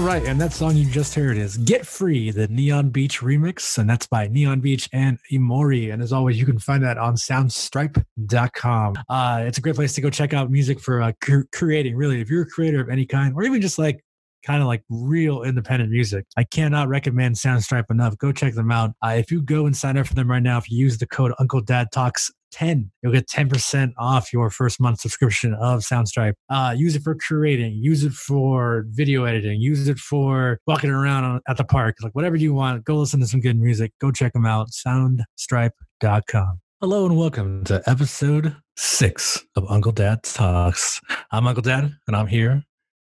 All right, and that song you just heard is Get Free, the Neon Beach remix, and that's by Neon Beach and Emorie. And as always, you can find that on soundstripe.com. Uh, it's a great place to go check out music for uh, cr- creating, really. If you're a creator of any kind, or even just like kind of like real independent music. I cannot recommend Soundstripe enough. Go check them out. Uh, if you go and sign up for them right now, if you use the code Uncle Dad Talks 10 you'll get 10% off your first month subscription of soundstripe. Uh, use it for creating use it for video editing use it for walking around on, at the park like whatever you want. Go listen to some good music. Go check them out soundstripe.com hello and welcome to episode six of uncle dad talks. I'm uncle dad and i'm here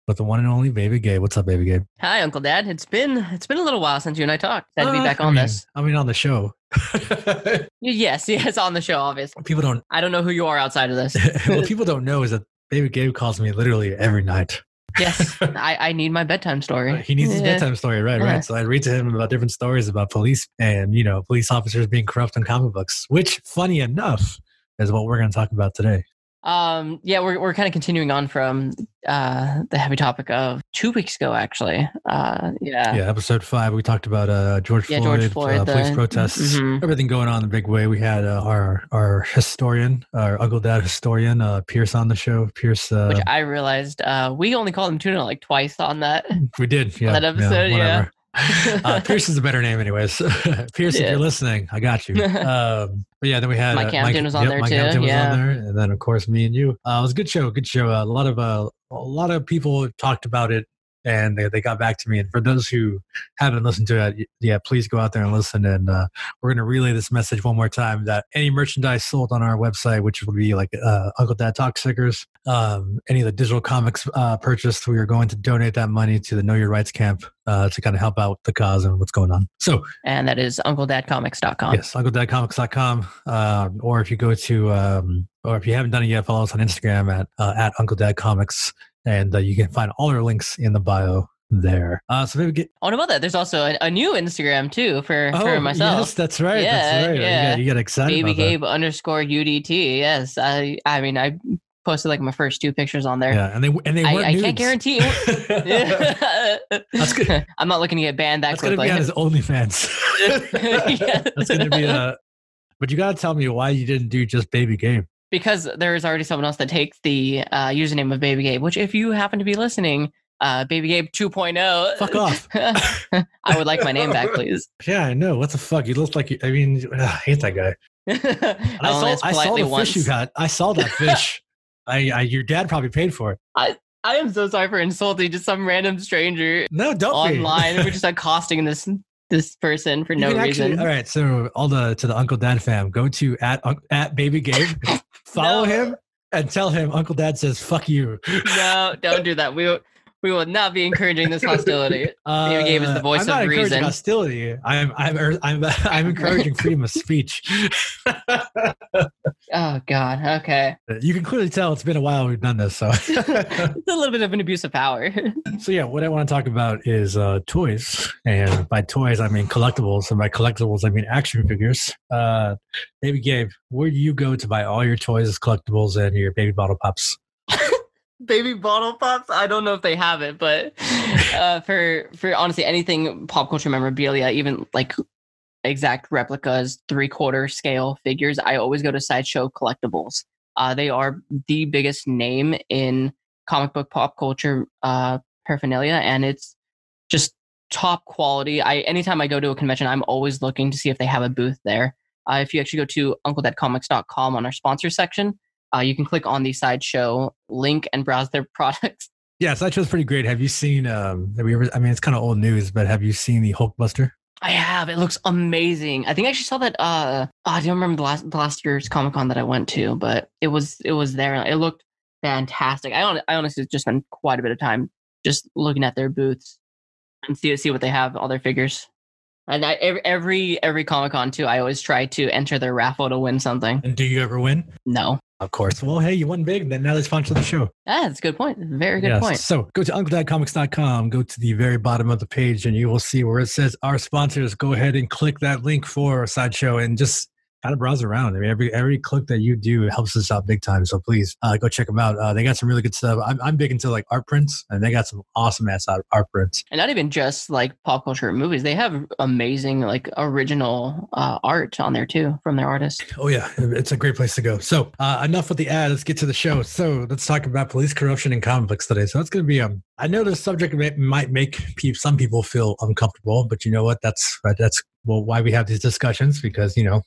with the one and only baby Gabe. What's up, baby Gabe? Hi, Uncle Dad. It's been it's been a little while since you and I talked. Glad to be Uh, back I on mean- this. I mean, on the show. Yes, yes, on the show, obviously. people don't. I don't know who you are outside of this. what people don't know is that baby Gabe calls me literally every night. yes, I, I need my bedtime story. He needs his Yeah. bedtime story, right? Yeah. Right. So I read to him about different stories about police and you know police officers being corrupt in comic books, which, funny enough, is what we're going to talk about today. Um, yeah, we're we're kind of continuing on from uh the heavy topic of two weeks ago, actually. Uh, yeah, Yeah, episode five, we talked about uh, George Yeah, Floyd, George Floyd, uh, police the- protests, Mhm. everything going on in the big way. We had uh, our our historian, our Uncle Dad historian, uh, Pierce on the show. Pierce, uh, which I realized uh we only called him Tuna like twice on that. we did, yeah, that episode, yeah. uh, Pierce is a better name, anyways. Pierce, if you're listening, I got you. Um, but yeah, then we had Mike uh, Hampton was on there Mike too, Hampton was yeah. on there, and then of course me and you. Uh, it was a good show, good show. Uh, a lot of uh, a lot of people talked about it, and they, they got back to me. And for those who haven't listened to it, yeah, please go out there and listen. And uh, we're going to relay this message one more time: that any merchandise sold on our website, which would be like uh, Uncle Dad Talk stickers, um, any of the digital comics uh, purchased, we are going to donate that money to the Know Your Rights camp uh, to kind of help out the cause and what's going on. So, and that is uncledadcomics.com. yes, UncleDadComics.com, uh, or if you go to, um, or if you haven't done it yet, follow us on Instagram at uh, at Uncle Dad Comics, and uh, you can find all our links in the bio there. Uh, so maybe get Oh, about that, there's also a, a new Instagram too for for myself. Oh, Yes, that's right. that's Yeah. You, yeah. got, you got excited Baby about that. Underscore UDT. Yes, I I mean I posted like my first two pictures on there. Yeah, and they and they I, weren't I can't guarantee. That's good. I'm not looking to get banned that That's gonna quickly. be on his OnlyFans. Yeah. That's gonna be a. But you gotta tell me why you didn't do just Baby Gabe. Because there is already someone else that takes the uh, username of Baby Gabe. Which, if you happen to be listening, uh, Baby Gabe 2.0. Fuck off. I would like my name back, please. Yeah, I know. What the fuck? You look like you. I mean, ugh, I hate that guy. I I saw, I saw the once. fish you got. I saw that fish. I, I, your dad probably paid for it. I I am so sorry for insulting just some random stranger No, don't online. We're just accosting this this person for You no can reason. Actually, all right, so all the to the Uncle Dad fam, go to at at Baby Gabe, follow No. him, and tell him Uncle Dad says "fuck you." no, don't do that. We we will not be encouraging this hostility. Uh, Baby Gabe is the voice I'm not of encouraging reason. hostility. I'm I'm er, I'm I'm encouraging freedom of speech. Oh God. Okay. you can clearly tell it's been a while we've done this. So, It's a little bit of an abuse of power. so yeah, what I want to talk about is uh, toys, and by toys I mean collectibles, and by collectibles I mean action figures. Uh, Baby Gabe, where do you go to buy all your toys, collectibles, and your baby bottle pops? Baby bottle pops. I don't know if they have it, but uh, for for honestly anything pop culture memorabilia, even like exact replicas, three quarter scale figures, I always go to Sideshow Collectibles. Uh, they are the biggest name in comic book pop culture uh, paraphernalia, and it's just top quality. I anytime I go to a convention, I'm always looking to see if they have a booth there. Uh, if you actually go to uncledadcomics.com on our sponsor section, uh, you can click on the sideshow link and browse their products. Yeah, Sideshow's pretty great. Have you seen? Um, have you ever? I mean, it's kind of old news, but have you seen the Hulkbuster? I have. It looks amazing. I think I actually saw that. Uh, I don't remember the last the last year's Comic Con that I went to, but it was it was there. It looked fantastic. I hon- I honestly just spent quite a bit of time just looking at their booths and see see what they have, all their figures. And I, every every every Comic Con too, I always try to enter their raffle to win something. And do you ever win? No, Of course. Well, hey, you won big. Then now let's sponsor the show. ah, that's a good point. Very good Yes. point. So go to uncledadcomics.com, go to the very bottom of the page, and you will see where it says our sponsors. Go ahead and click that link for our Sideshow and just kind of browse around. I mean, every every click that you do helps us out big time. So please uh, go check them out. Uh, they got some really good stuff. I'm, I'm big into like art prints, and they got some awesome ass art, art prints. And not even just like pop culture movies; they have amazing like original uh, art on there too from their artists. Oh yeah, it's a great place to go. So uh, enough with the ad. Let's get to the show. So let's talk about police corruption and conflicts today. So that's going to be um. I know this subject may, might make some people feel uncomfortable, but you know what? That's that's well why we have these discussions because you know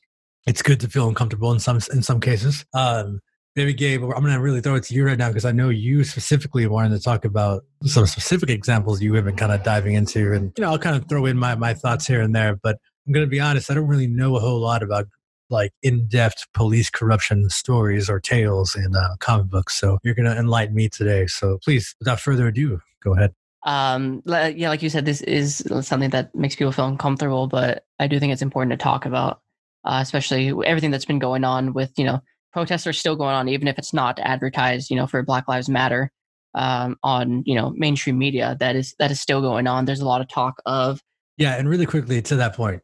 it's good to feel uncomfortable in some in some cases. Um, Gabe, I'm going to really throw it to you right now because I know you specifically wanted to talk about some specific examples you have been kind of diving into, and you know I'll kind of throw in my my thoughts here and there. But I'm going to be honest, I don't really know a whole lot about like in-depth police corruption stories or tales in uh, comic books. So you're going to enlighten me today. So please, without further ado, go ahead. Um, yeah, like you said, this is something that makes people feel uncomfortable, but I do think it's important to talk about uh, especially everything that's been going on with you know protests are still going on, even if it's not advertised, you know, for Black Lives Matter um, on you know mainstream media. That is that is still going on. There's a lot of talk of yeah, and really quickly to that point,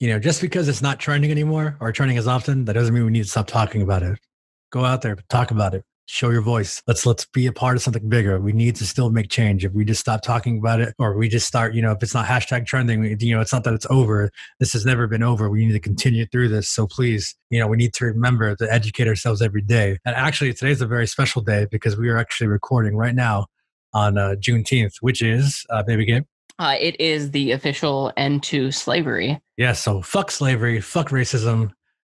you know, just because it's not trending anymore or trending as often, that doesn't mean we need to stop talking about it. Go out there, talk about it show your voice. Let's let's be a part of something bigger. We need to still make change. If we just stop talking about it or we just start you know if it's not hashtag trending you know it's not that it's over. This has never been over. We need to continue through this. So please you know we need to remember to educate ourselves every day. And actually today's a very special day because we are actually recording right now on uh, juneteenth which is uh, baby Gabe. Uh, it is the official end to slavery. Yeah, so fuck slavery, fuck racism,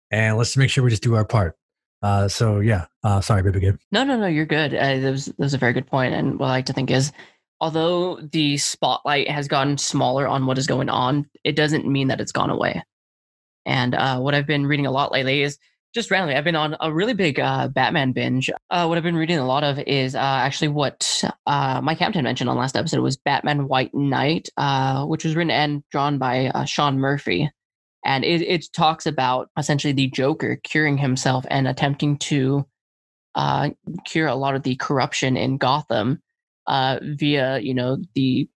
and let's make sure we just do our part. Uh, so yeah, uh, sorry, baby Gabe. No, no, no, you're good. Uh, that was that was a very good point. And what I like to think is, although the spotlight has gotten smaller on what is going on, it doesn't mean that it's gone away. And uh, what I've been reading a lot lately is just randomly. I've been on a really big uh, Batman binge. Uh, what I've been reading a lot of is uh, actually what uh, Mike Hampton mentioned on last episode was Batman White Knight, uh, which was written and drawn by uh, Sean Murphy and it, it talks about essentially the Joker curing himself and attempting to uh, cure a lot of the corruption in Gotham uh, via you know the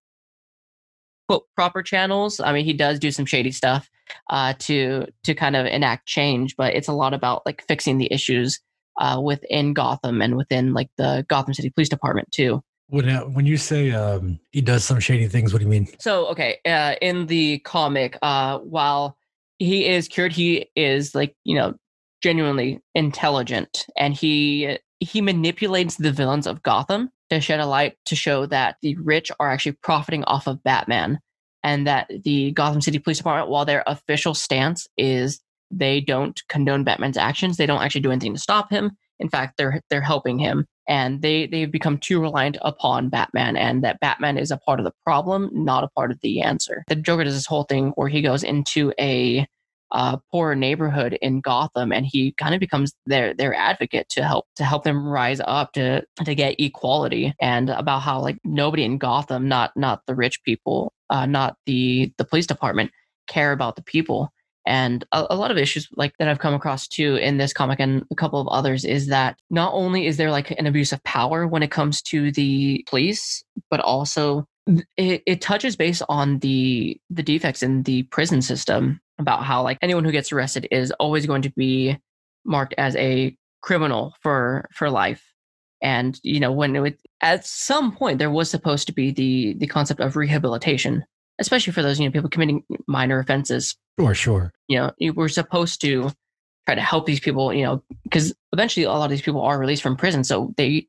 quote proper channels. I mean, he does do some shady stuff uh, to to kind of enact change, but it's a lot about like fixing the issues uh, within Gotham and within like the Gotham City Police Department too. When uh, when you say um, he does some shady things, what do you mean? So okay, uh, in the comic, uh, while he is cured. He is like you know genuinely intelligent, and he he manipulates the villains of Gotham to shed a light to show that the rich are actually profiting off of Batman, and that the Gotham City Police Department, while their official stance is they don't condone Batman's actions, they don't actually do anything to stop him. In fact, they're they're helping him, and they they've become too reliant upon Batman, and that Batman is a part of the problem, not a part of the answer. The Joker does this whole thing where he goes into a uh, poor neighborhood in Gotham, and he kind of becomes their their advocate to help to help them rise up to to get equality, and about how like nobody in Gotham, not not the rich people, uh, not the the police department, care about the people and a, a, lot of issues like that I've come across too in this comic and a couple of others is that not only is there like an abuse of power when it comes to the police, but also it, it touches base on the the defects in the prison system about how like anyone who gets arrested is always going to be marked as a criminal for for life. And you know when it at some point there was supposed to be the the concept of rehabilitation especially for those you know people committing minor offenses. Sure, sure. You know, we're supposed to try to help these people. You know, because eventually a lot of these people are released from prison, so they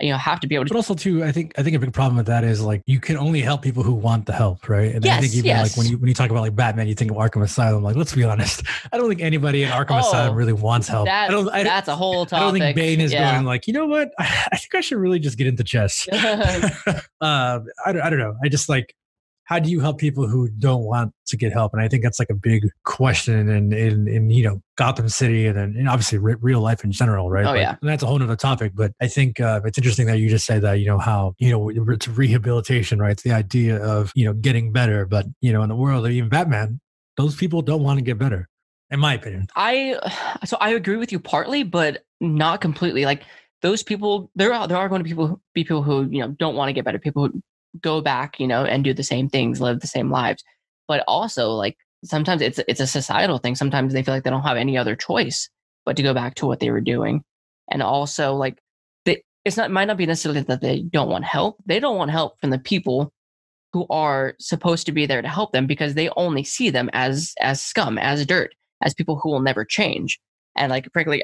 you know have to be able to but also too i think i think a big problem with that is like you can only help people who want the help right and yes, i think even yes. like when you when you talk about like batman you think of arkham asylum like let's be honest i don't think anybody in arkham oh, asylum really wants help that, I don't, I, that's a whole topic i don't think bane is yeah. going like you know what I, I, think i should really just get into chess uh, I, I don't know i just like how do you help people who don't want to get help? And I think that's like a big question in in, in you know Gotham City and then and obviously re- real life in general, right? Oh but, yeah, and that's a whole other topic. But I think uh, it's interesting that you just say that you know how you know it's rehabilitation, right? It's the idea of you know getting better, but you know in the world of even Batman, those people don't want to get better, in my opinion. I so I agree with you partly, but not completely. Like those people, there are there are going to people be people who you know don't want to get better, people who go back, you know, and do the same things, live the same lives. But also, like, sometimes it's it's a societal thing. Sometimes they feel like they don't have any other choice but to go back to what they were doing. And also like they, it's not might not be necessarily that they don't want help. They don't want help from the people who are supposed to be there to help them because they only see them as as scum, as dirt, as people who will never change. And like frankly,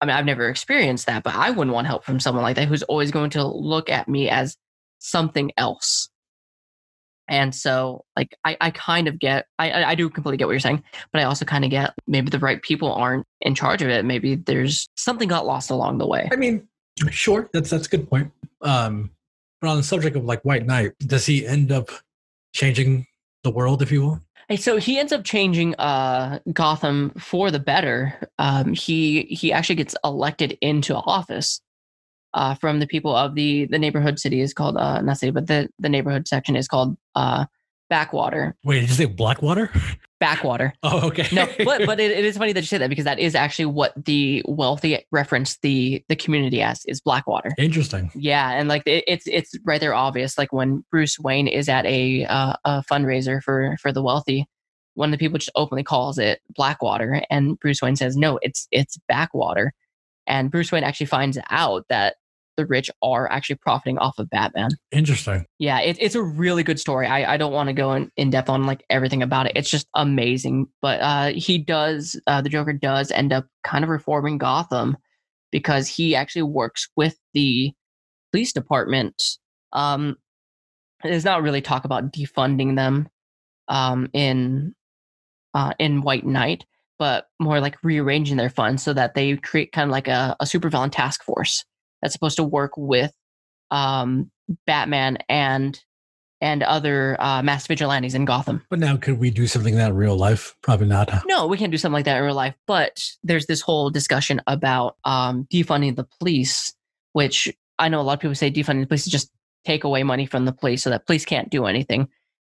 I mean I've never experienced that, but I wouldn't want help from someone like that who's always going to look at me as something else. And so, like, I, I kind of get, I, I do completely get what you're saying, but I also kind of get maybe the right people aren't in charge of it. Maybe there's something got lost along the way. I mean, sure, that's that's a good point. Um, but on the subject of like White Knight, does he end up changing the world, if you will? so he ends up changing uh, Gotham for the better. Um, he he actually gets elected into office uh, from the people of the the neighborhood city is called uh, not city, but the the neighborhood section is called uh, Backwater. Wait, did you say Blackwater? Backwater. Oh, okay. no, but but it, it is funny that you say that because that is actually what the wealthy reference the the community as is Blackwater. Interesting. Yeah, and like it, it's it's right there obvious. Like when Bruce Wayne is at a uh, a fundraiser for for the wealthy, one of the people just openly calls it Blackwater, and Bruce Wayne says, "No, it's it's Backwater." And Bruce Wayne actually finds out that the rich are actually profiting off of Batman. Interesting. Yeah, it, it's a really good story. I, I don't want to go in, in depth on like everything about it. It's just amazing. But uh, he does, uh, the Joker does end up kind of reforming Gotham because he actually works with the police department. Um, there's not really talk about defunding them um, in uh, in White Knight, but more like rearranging their funds so that they create kind of like a, a supervillain task force that's supposed to work with um, Batman and and other uh, mass vigilantes in Gotham. But now, could we do something like that in real life? Probably not. No, we can't do something like that in real life. But there's this whole discussion about um, defunding the police, which I know a lot of people say defunding the police is just take away money from the police so that police can't do anything.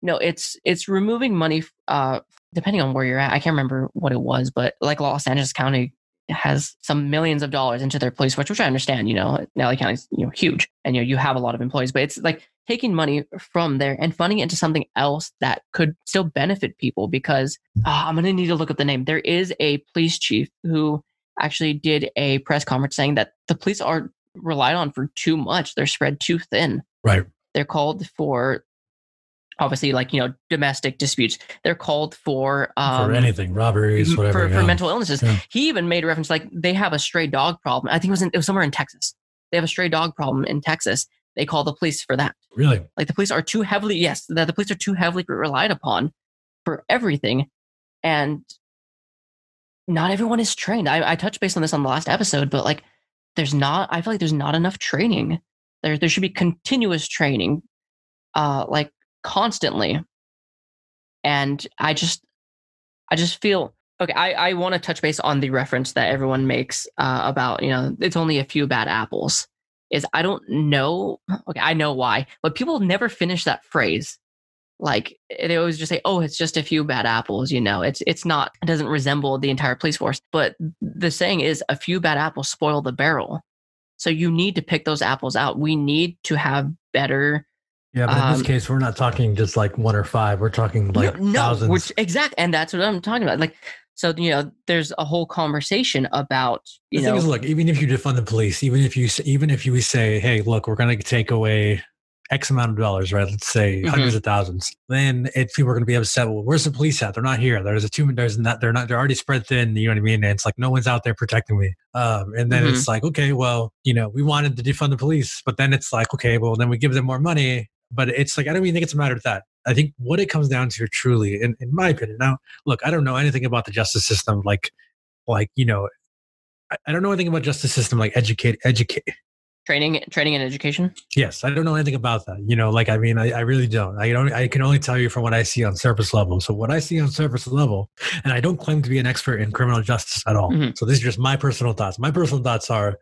No, it's it's removing money. Uh, depending on where you're at, I can't remember what it was, but like Los Angeles County has some millions of dollars into their police force, which I understand. You know, LA County's you know huge, and you know you have a lot of employees, but it's like taking money from there and funding it into something else that could still benefit people. Because uh, I'm gonna need to look up the name. There is a police chief who actually did a press conference saying that the police are relied on for too much. They're spread too thin. Right. They're called for obviously like you know domestic disputes. They're called for um, for anything robberies whatever for, yeah. for mental illnesses. Yeah. he even made a reference like they have a stray dog problem. I think it was in, it was somewhere in texas. They have a stray dog problem in texas. They call the police for that. Really? Like the police are too heavily yes that the police are too heavily relied upon for everything and not everyone is trained. I, I touched base on this on the last episode but like there's not i feel like there's not enough training. There there should be continuous training uh like constantly. And i just i just feel okay i i want to touch base on the reference that everyone makes uh, about you know it's only a few bad apples is i don't know okay i know why but people never finish that phrase. Like they always just say oh it's just a few bad apples you know it's it's not it doesn't resemble the entire police force but the saying is a few bad apples spoil the barrel. So you need to pick those apples out. We need to have better yeah but in Um, this case we're not talking just like one or five we're talking like no, no thousands which exact and that's what i'm talking about like so you know there's a whole conversation about the you thing is look even if you defund the police even if you even if you say hey look we're going to take away x amount of dollars right let's say Mhm. hundreds of thousands then if people are going to be upset well where's the police at they're not here there's a two there's not they're not they're already spread thin you know what i mean and it's like no one's out there protecting me um and then Mhm. it's like okay well you know we wanted to defund the police but then it's like okay well then we give them more money but it's like i don't even think it's a matter of that. I think what it comes down to truly in, in my opinion now look i don't know anything about the justice system like like you know I, I don't know anything about justice system like educate educate training training and education? Yes i don't know anything about that you know like i mean i, I really don't. I don't i can only tell you from what i see on surface level. So what i see on surface level and i don't claim to be an expert in criminal justice at all. Mhm. so this is just my personal thoughts. My personal thoughts are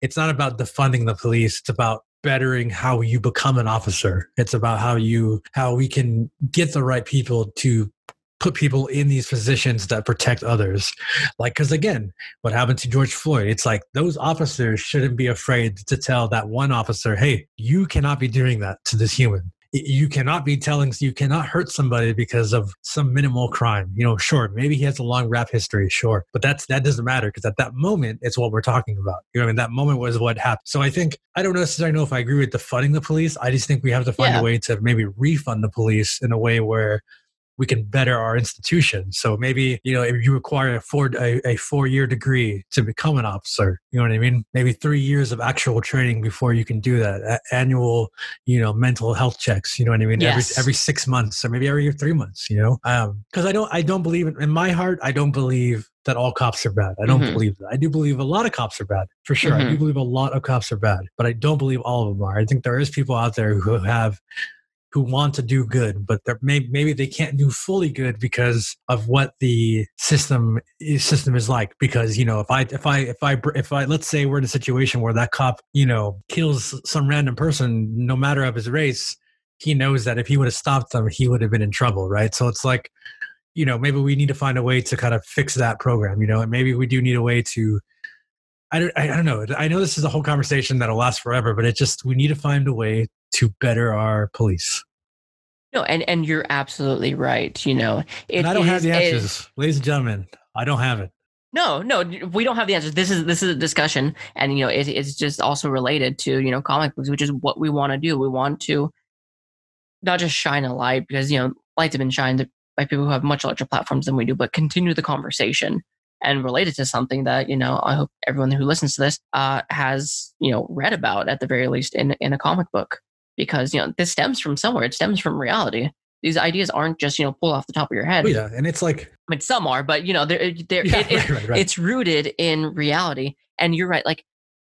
it's not about defunding the police. It's about bettering how you become an officer. It's about how you how we can get the right people to put people in these positions that protect others. Like because again what happened to george floyd? It's like those officers shouldn't be afraid to tell that one officer hey you cannot be doing that to this human you cannot be telling you cannot hurt somebody because of some minimal crime. You know sure maybe he has a long rap history sure but that's that doesn't matter because at that moment it's what we're talking about. You know I mean? That moment was what happened. So I think I don't necessarily know if I agree with defunding the police. I just think we have to find Yeah. a way to maybe refund the police in a way where we can better our institution. So maybe you know if you require a four a, a four year degree to become an officer, you know what I mean? Maybe three years of actual training before you can do that. A- annual, you know, mental health checks. You know what I mean? Yes. Every every six months or maybe every three months. You know, because I don't I don't believe in, in my heart I don't believe that all cops are bad. I don't Mhm. believe that. I do believe a lot of cops are bad for sure. I do believe a lot of cops are bad, but I don't believe all of them are. I think there is people out there who have who want to do good, but they're maybe, maybe they can't do fully good because of what the system is, system is like. Because you know, if I if I if I if I let's say we're in a situation where that cop you know kills some random person, no matter of his race, he knows that if he would have stopped them, he would have been in trouble, right? So it's like, you know, maybe we need to find a way to kind of fix that program, you know, and maybe we do need a way to. I don't, I don't know. I know this is a whole conversation that'll last forever, but it just we need to find a way to better our police. No, and and you're absolutely right. You know, it and I don't have is the answers, ladies and gentlemen. I don't have it. No, no, we don't have the answers. This is this is a discussion, and you know, it, it's just also related to you know comic books, which is what we want to do. We want to not just shine a light because you know lights have been shined by people who have much larger platforms than we do, but continue the conversation and related to something that you know I hope everyone who listens to this uh, has you know read about at the very least in in a comic book because you know this stems from somewhere. It stems from reality. These ideas aren't just you know pulled off the top of your head. Oh, yeah, and it's like I mean, some are, but you know, they're, they're, yeah, it, right, right, right. it's rooted in reality. And you're right. Like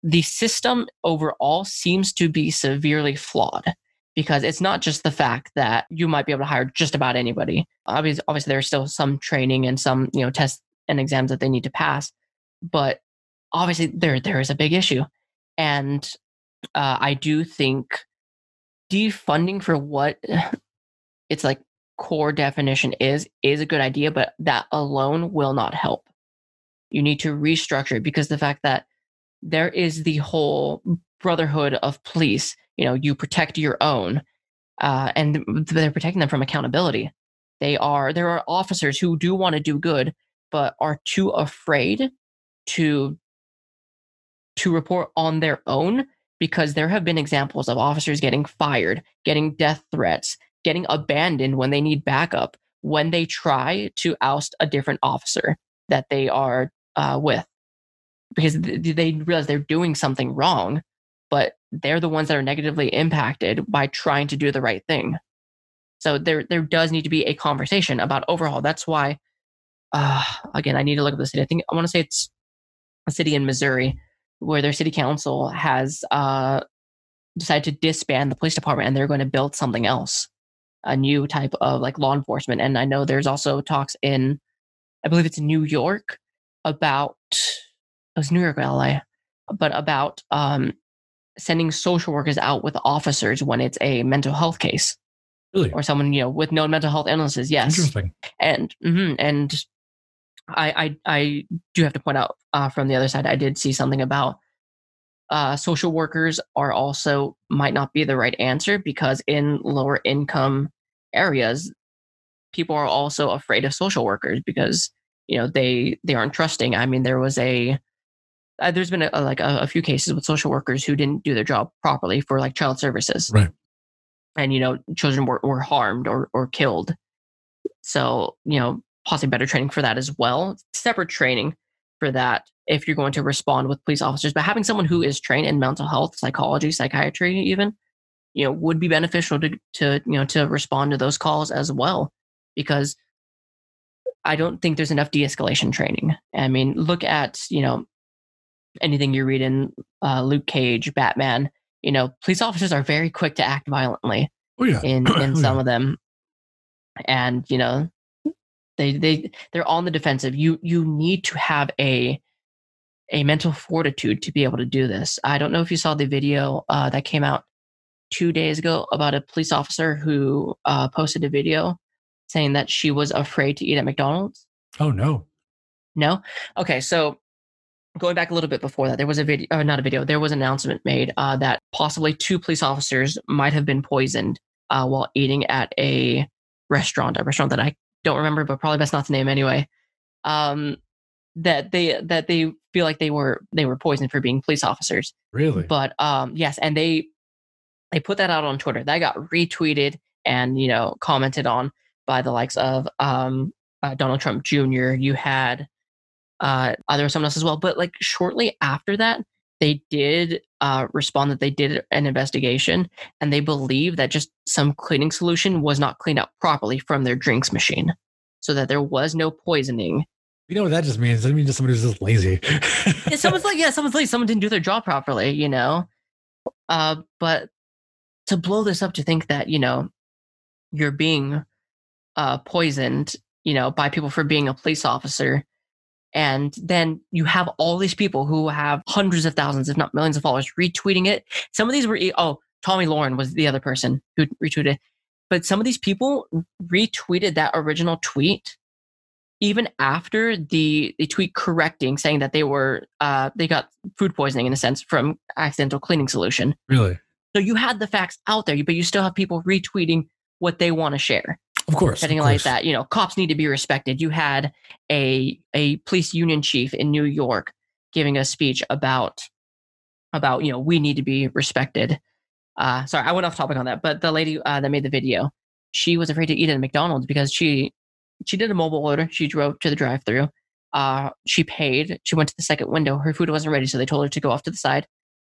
the system overall seems to be severely flawed because it's not just the fact that you might be able to hire just about anybody. Obviously, obviously there's still some training and some, you know, tests and exams that they need to pass. But obviously there, there is a big issue. And uh, I do think defunding for what it's like core definition is is a good idea, but that alone will not help. You need to restructure it because the fact that there is the whole brotherhood of police, you know, you protect your own, uh, and they're protecting them from accountability. They are there are officers who do want to do good, but are too afraid to to report on their own because there have been examples of officers getting fired, getting death threats, getting abandoned when they need backup when they try to oust a different officer that they are uh, with. Because they realize they're doing something wrong but they're the ones that are negatively impacted by trying to do the right thing. So there there does need to be a conversation about overhaul. That's why uh, again i need to look at the city. I think i want to say it's a city in missouri where their city council has uh, decided to disband the police department and they're going to build something else a new type of like law enforcement. And I know there's also talks in, I believe it's in New York about, it was New York or LA, but about um, sending social workers out with officers when it's a mental health case really or someone, you know, with known mental health illnesses. Yes. interesting. And, mhm, and I, I, I do have to point out uh, from the other side, I did see something about uh, social workers are also might not be the right answer because in lower income areas, people are also afraid of social workers because you know they they aren't trusting. I mean, there was a uh, there's been a, a- like a, a few cases with social workers who didn't do their job properly for like child services, Right. And you know, children were, were harmed or or killed. So you know, possibly better training for that as well. Separate training for that if you're going to respond with police officers, but having someone who is trained in mental health, psychology, psychiatry, even, you know, would be beneficial to to you know to respond to those calls as well, because I don't think there's enough de-escalation training. I mean, look at you know anything you read in uh, Luke Cage, Batman. You know, police officers are very quick to act violently Oh yeah, in Oh, in yeah. some of them and you know they they they're on the defensive you you need to have a a mental fortitude to be able to do this i don't know if you saw the video uh, that came out two days ago about a police officer who uh, posted a video saying that she was afraid to eat at mcdonald's Oh no. no? Okay, so going back a little bit before that, there was a video, uh, not a video, there was an announcement made uh, that possibly two police officers might have been poisoned uh, while eating at a restaurant, a restaurant that I don't remember, but probably best not to name anyway. Um, that they that they feel like they were they were poisoned for being police officers. Really? But um, yes, and they they put that out on Twitter. That got retweeted and you know commented on by the likes of um, uh, Donald Trump Jr. You had uh, there was someone else as well, but like shortly after that, they did uh, respond that they did an investigation and they believe that just some cleaning solution was not cleaned up properly from their drinks machine, so that there was no poisoning. You know what that just means? That means just somebody who's just lazy. Yeah, someone's like, yeah, someone's like, someone didn't do their job properly, you know. Uh, but to blow this up to think that you know you're being uh, poisoned, you know, by people for being a police officer, and then you have all these people who have hundreds of thousands, if not millions, of followers retweeting it. Some of these were oh, Tomi Lahren was the other person who retweeted, but some of these people retweeted that original tweet even after the the tweet correcting saying that they were uh, they got food poisoning in a sense from accidental cleaning solution. really? So you had the facts out there, but you still have people retweeting what they want to share. Of course. Setting of it like that, you know, cops need to be respected. You had a a police union chief in New York giving a speech about about you know we need to be respected. Uh, sorry, I went off topic on that, but the lady uh, that made the video, she was afraid to eat at McDonald's because she she did a mobile order. She drove to the drive-through. Uh, she paid. She went to the second window. Her food wasn't ready, so they told her to go off to the side,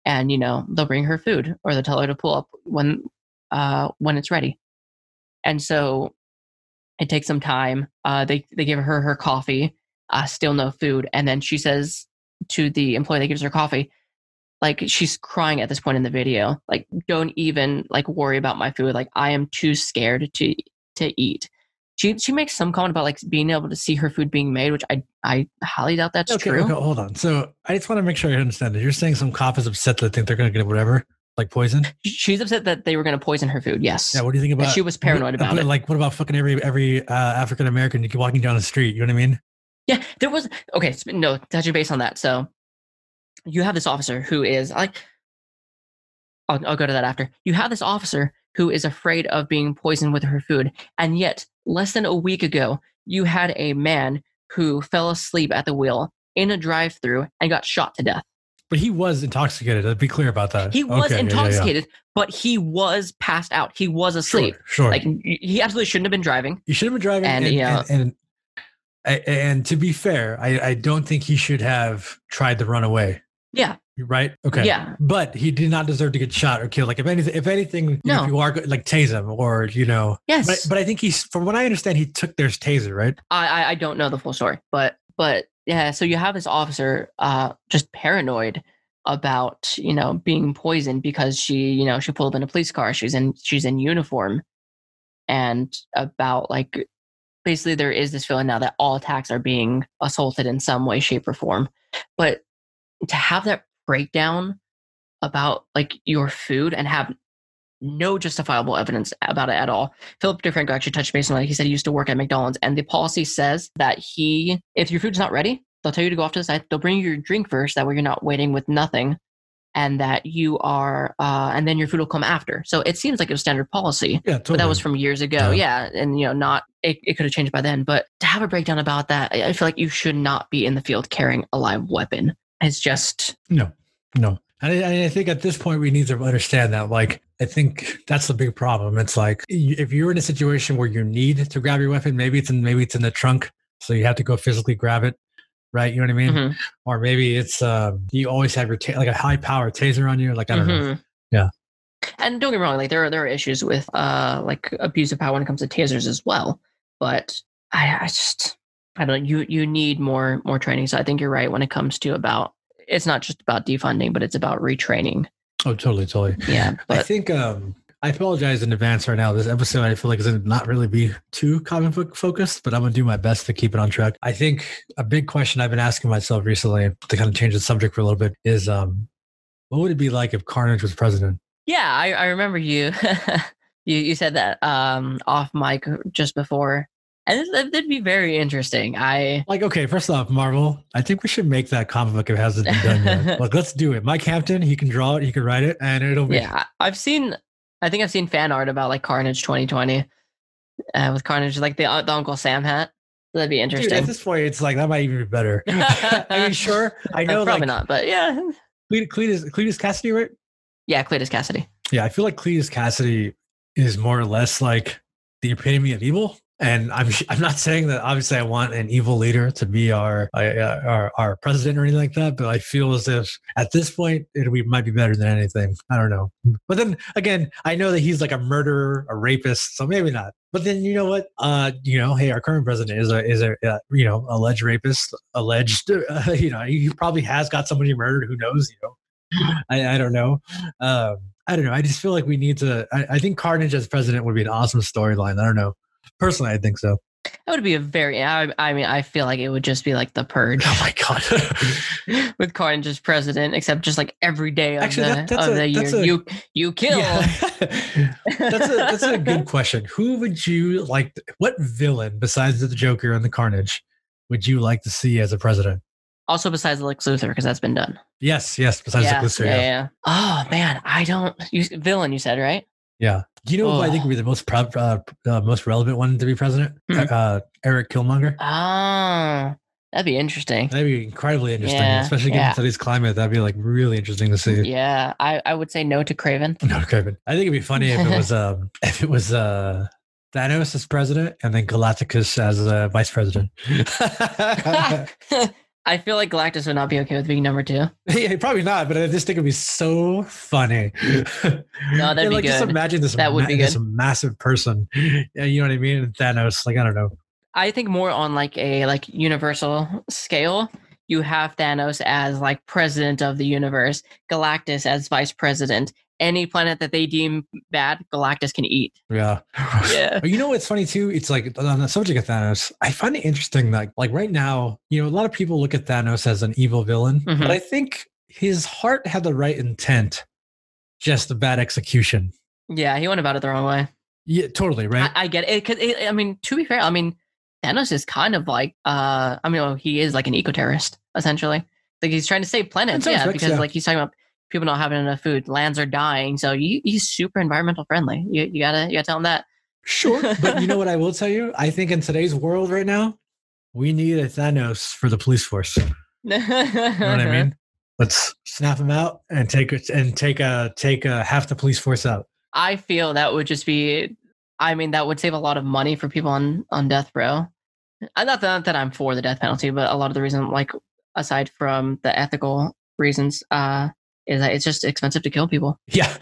and you know they'll bring her food or they'll tell her to pull up when uh, when it's ready. And so it takes some time. Uh, they they give her her coffee, uh, still no food, and then she says to the employee that gives her coffee, like she's crying at this point in the video, like don't even like worry about my food. Like I am too scared to to eat. She she makes some comment about like being able to see her food being made, which I I highly doubt that's okay, true. okay, hold on. So I just want to make sure I understand it. You're saying some cop is upset that they think they're going to get whatever, like poison. She's upset that they were going to poison her food. Yes. Yeah. What do you think And about? she was paranoid about but, it. Like, what about fucking every every uh, African American walking down the street? You know what I mean? Yeah, there was okay. No, touching base on that. So you have this officer who is like, I'll, I'll go to that after. You have this officer who is afraid of being poisoned with her food, and yet less than a week ago, you had a man who fell asleep at the wheel in a drive-through and got shot to death. But he was intoxicated. Let's be clear about that. He was Okay, yeah, yeah, yeah. intoxicated, but he was passed out. He was asleep. Sure, sure. Like he absolutely shouldn't have been driving. you should have been driving. and, And you uh, know- and, and, and, to be fair, I, I don't think he should have tried to run away. Yeah, Right? Okay. yeah, But he did not deserve to get shot or killed. Like if anything, if anything, No. if you are like tase him or you know. yes. But but I think he's from what I understand, he took their taser, right? I, I I don't know the full story, but but yeah, so you have this officer uh just paranoid about you know being poisoned because she you know she pulled up in a police car she's in she's in uniform and about like basically there is this feeling now that all attacks are being assaulted in some way shape or form but to have that breakdown about like your food and have no justifiable evidence about it at all Philip DeFranco actually touched base on like he said he used to work at McDonald's and the policy says that he if your food's not ready, they'll tell you to go off to the side. They'll bring you your drink first, that way you're not waiting with nothing. And that you are uh and then your food will come after. So it seems like it was standard policy. Yeah, totally. But that was from years ago. Yeah. Yeah. And you know, not it, it could have changed by then. But to have a breakdown about that, I I feel like you should not be in the field carrying a live weapon. It's just No, no. And I, I think at this point we need to understand that. Like, I think that's the big problem. It's like if you're in a situation where you need to grab your weapon, maybe it's in maybe it's in the trunk, so you have to go physically grab it, right? You know what I mean? mhm, Or maybe it's um, you always have your ta- like a high power taser on you. Like I don't know. mhm. Yeah. And don't get me wrong, like there are there are issues with uh like abuse of power when it comes to tasers as well. But I, I just I don't know, you you need more more training. So I think you're right when it comes to about it's not just about defunding, but it's about retraining. Oh, totally, totally. Yeah. I think um, I apologize in advance right now. This episode I feel like is not really be too comic book focused, but I'm gonna do my best to keep it on track. I think a big question I've been asking myself recently to kind of change the subject for a little bit is um, what would it be like if Carnage was president? yeah, I, I remember you you you said that um off mic just before. And that- that'd be very interesting. I Like, okay, first off, Marvel, I think we should make that comic book if it hasn't been done yet. like, let's do it. Mike Hampton, he can draw it, he can write it, and it'll be yeah, I've seen I think I've seen fan art about like Carnage 2020 uh, with Carnage, like the, uh, the Uncle Sam hat. That'd be Dude, interesting. at this point, it's like that might even be better. I mean, sure, I Uh, know probably like not, but yeah, Cletus, Cletus, Cletus Kasady, right? yeah, Cletus Kasady. Yeah, I feel like Cletus Kasady is more or less like the epitome of evil. And I'm I'm not saying that obviously I want an evil leader to be our uh, our our president or anything like that, but I feel as if at this point it might be better than anything. I don't know, but then again, I know that he's like a murderer, a rapist, so maybe not. But then you know what? Uh, you know, hey, our current president is a is a uh, you know alleged rapist, alleged. Uh, you know, he probably has got somebody murdered. Who knows? You know, I, I don't know. Um, I don't know. I just feel like we need to. I, I think Carnage as president would be an awesome storyline. I don't know. Personally, I think so. That would be a very. I, I mean, I feel like it would just be like the purge Oh my god. with Carnage as president, except just like every day of Actually, the, that- that's of a- the year. a- you you kill. Yeah. that's a that's a good question. Who would you like? What villain besides the Joker and the Carnage would you like to see as a president? Also, besides Lex Luthor, because that's been done. Yes, yes. Besides yeah, the Luthor, yeah, yeah. yeah. Oh man, I don't. You, villain, you said right? Yeah. Do you know who I think Oh. would be the most proud, uh, uh, most relevant one to be president? Mhm. Uh, Eric Killmonger. Oh, that'd be interesting. That'd be incredibly interesting, Yeah, especially given yeah. today's climate. That'd be like really interesting to see. Yeah, I, I would say no to Kraven. No, Kraven. I think it'd be funny if it was um if it was uh Thanos as president and then Galacticus as uh, vice president. I feel like Galactus would not be okay with being number two. yeah, probably not, but I just think it'd be so funny. No, that'd And, be like, Just imagine this. That would be good. This massive person. Yeah, you know what I mean? And Thanos, like I don't know. I think more on like a like universal scale. You have Thanos as like president of the universe, Galactus as vice president. Any planet that they deem bad, Galactus can eat. Yeah. Yeah. But you know what's funny too? It's like on the subject of Thanos, I find it interesting that like right now, you know, a lot of people look at Thanos as an evil villain, Mhm. but I think his heart had the right intent, just a bad execution. Yeah, he went about it the wrong way. Yeah, totally, right? I, I get it. Cause it, I mean, to be fair, I mean, Thanos is kind of like, uh, I mean, well, he is like an eco terrorist essentially. Like he's trying to save planets, yeah, respects, because yeah. like he's talking about people not having enough food, lands are dying, so you he's super environmental friendly. You, you gotta, you gotta tell him that. sure. but you know what I will tell you? I think in today's world right now, we need a Thanos for the police force. You know what I mean? Let's snap him out and take it and take a take a half the police force out. I feel that would just be, I mean, that would save a lot of money for people on on death row. I not that, that I'm for the death penalty, but a lot of the reason, like aside from the ethical reasons, uh, is that it's just expensive to kill people. Yeah.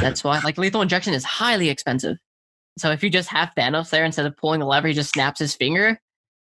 That's why, like, lethal injection is highly expensive. So if you just have Thanos there instead of pulling the lever, he just snaps his finger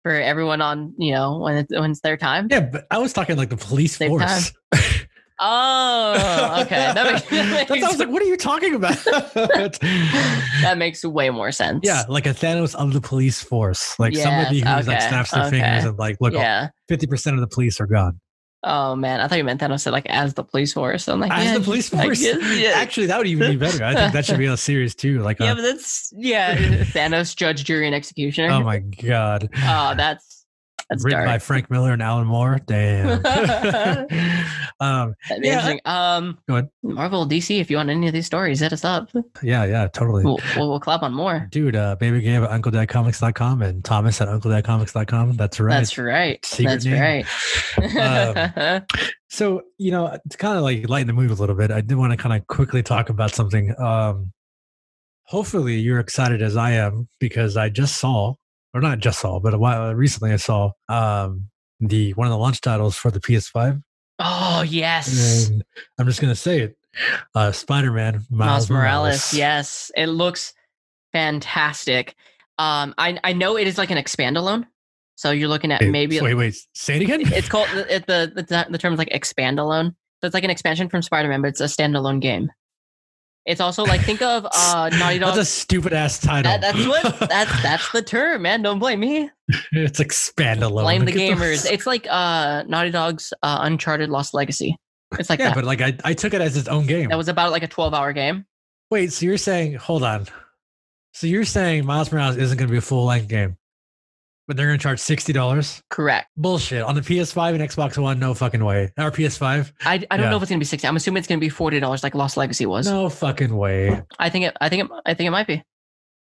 for everyone on, you know, when it's, when it's their time. Yeah, but I was talking like the police Same force. Oh, okay. That makes, that That's- I was like, what are you talking about? that makes way more sense. yeah, like a Thanos of the police force. Like Yes, somebody who's like snaps their okay. fingers and like, look, Yeah. 50% of the police are gone. Oh man, I thought you meant Thanos said like as the police force. I'm like As yeah, the police force. yeah. Actually, that would even be better. I think that should be a series too. Like, yeah, a, but that's yeah, Thanos, judge, jury, and executioner. oh my god, Oh, that's that's written by. Frank Miller and Alan Moore. Damn. um, yeah, interesting. Um, Go ahead. Marvel, DC, if you want any of these stories, hit us up. yeah, yeah, totally. We'll, we'll, we'll clap on more. Dude, uh, Baby Gabe at UncleDadComics.com and Thomas at UncleDadComics.com. That's right. That's right. Secret That's name. right. Um, So, you know, to kind of like lighten the mood a little bit, I did want to kind of quickly talk about something. Um, hopefully, you're excited as I am because I just saw, or not just saw, but a while recently I saw um, the one of the launch titles for the PS5. oh yes, And I'm just going to say it uh, Spider Man Miles Morales. Yes, it looks fantastic. Um, I I know it is like an expandalone, so you're looking at Wait, maybe wait, wait, say it again. it's called it, the, the the term is like expandalone. So it's like an expansion from Spider-Man, but it's a standalone game. It's also like think of uh Naughty Dog. That's a stupid ass title. That- that's what that's that's the term, man. Don't blame me. it's expandalone. Blame the gamers. It's like uh Naughty Dog's uh, Uncharted Lost Legacy. It's like yeah, that. but like I, I took it as its own game. that was about like a 12-hour game. Wait, so you're saying, hold on. So you're saying Miles Morales isn't going to be a full length game? But they're gonna charge sixty dollars. Correct. Bullshit. On the PS5 and Xbox One, no fucking way. Our PS5, I, I don't Yeah. know if it's gonna be sixty. I'm assuming it's gonna be forty dollars, like Lost Legacy was. no fucking way. I think it. I think it. I think it might be.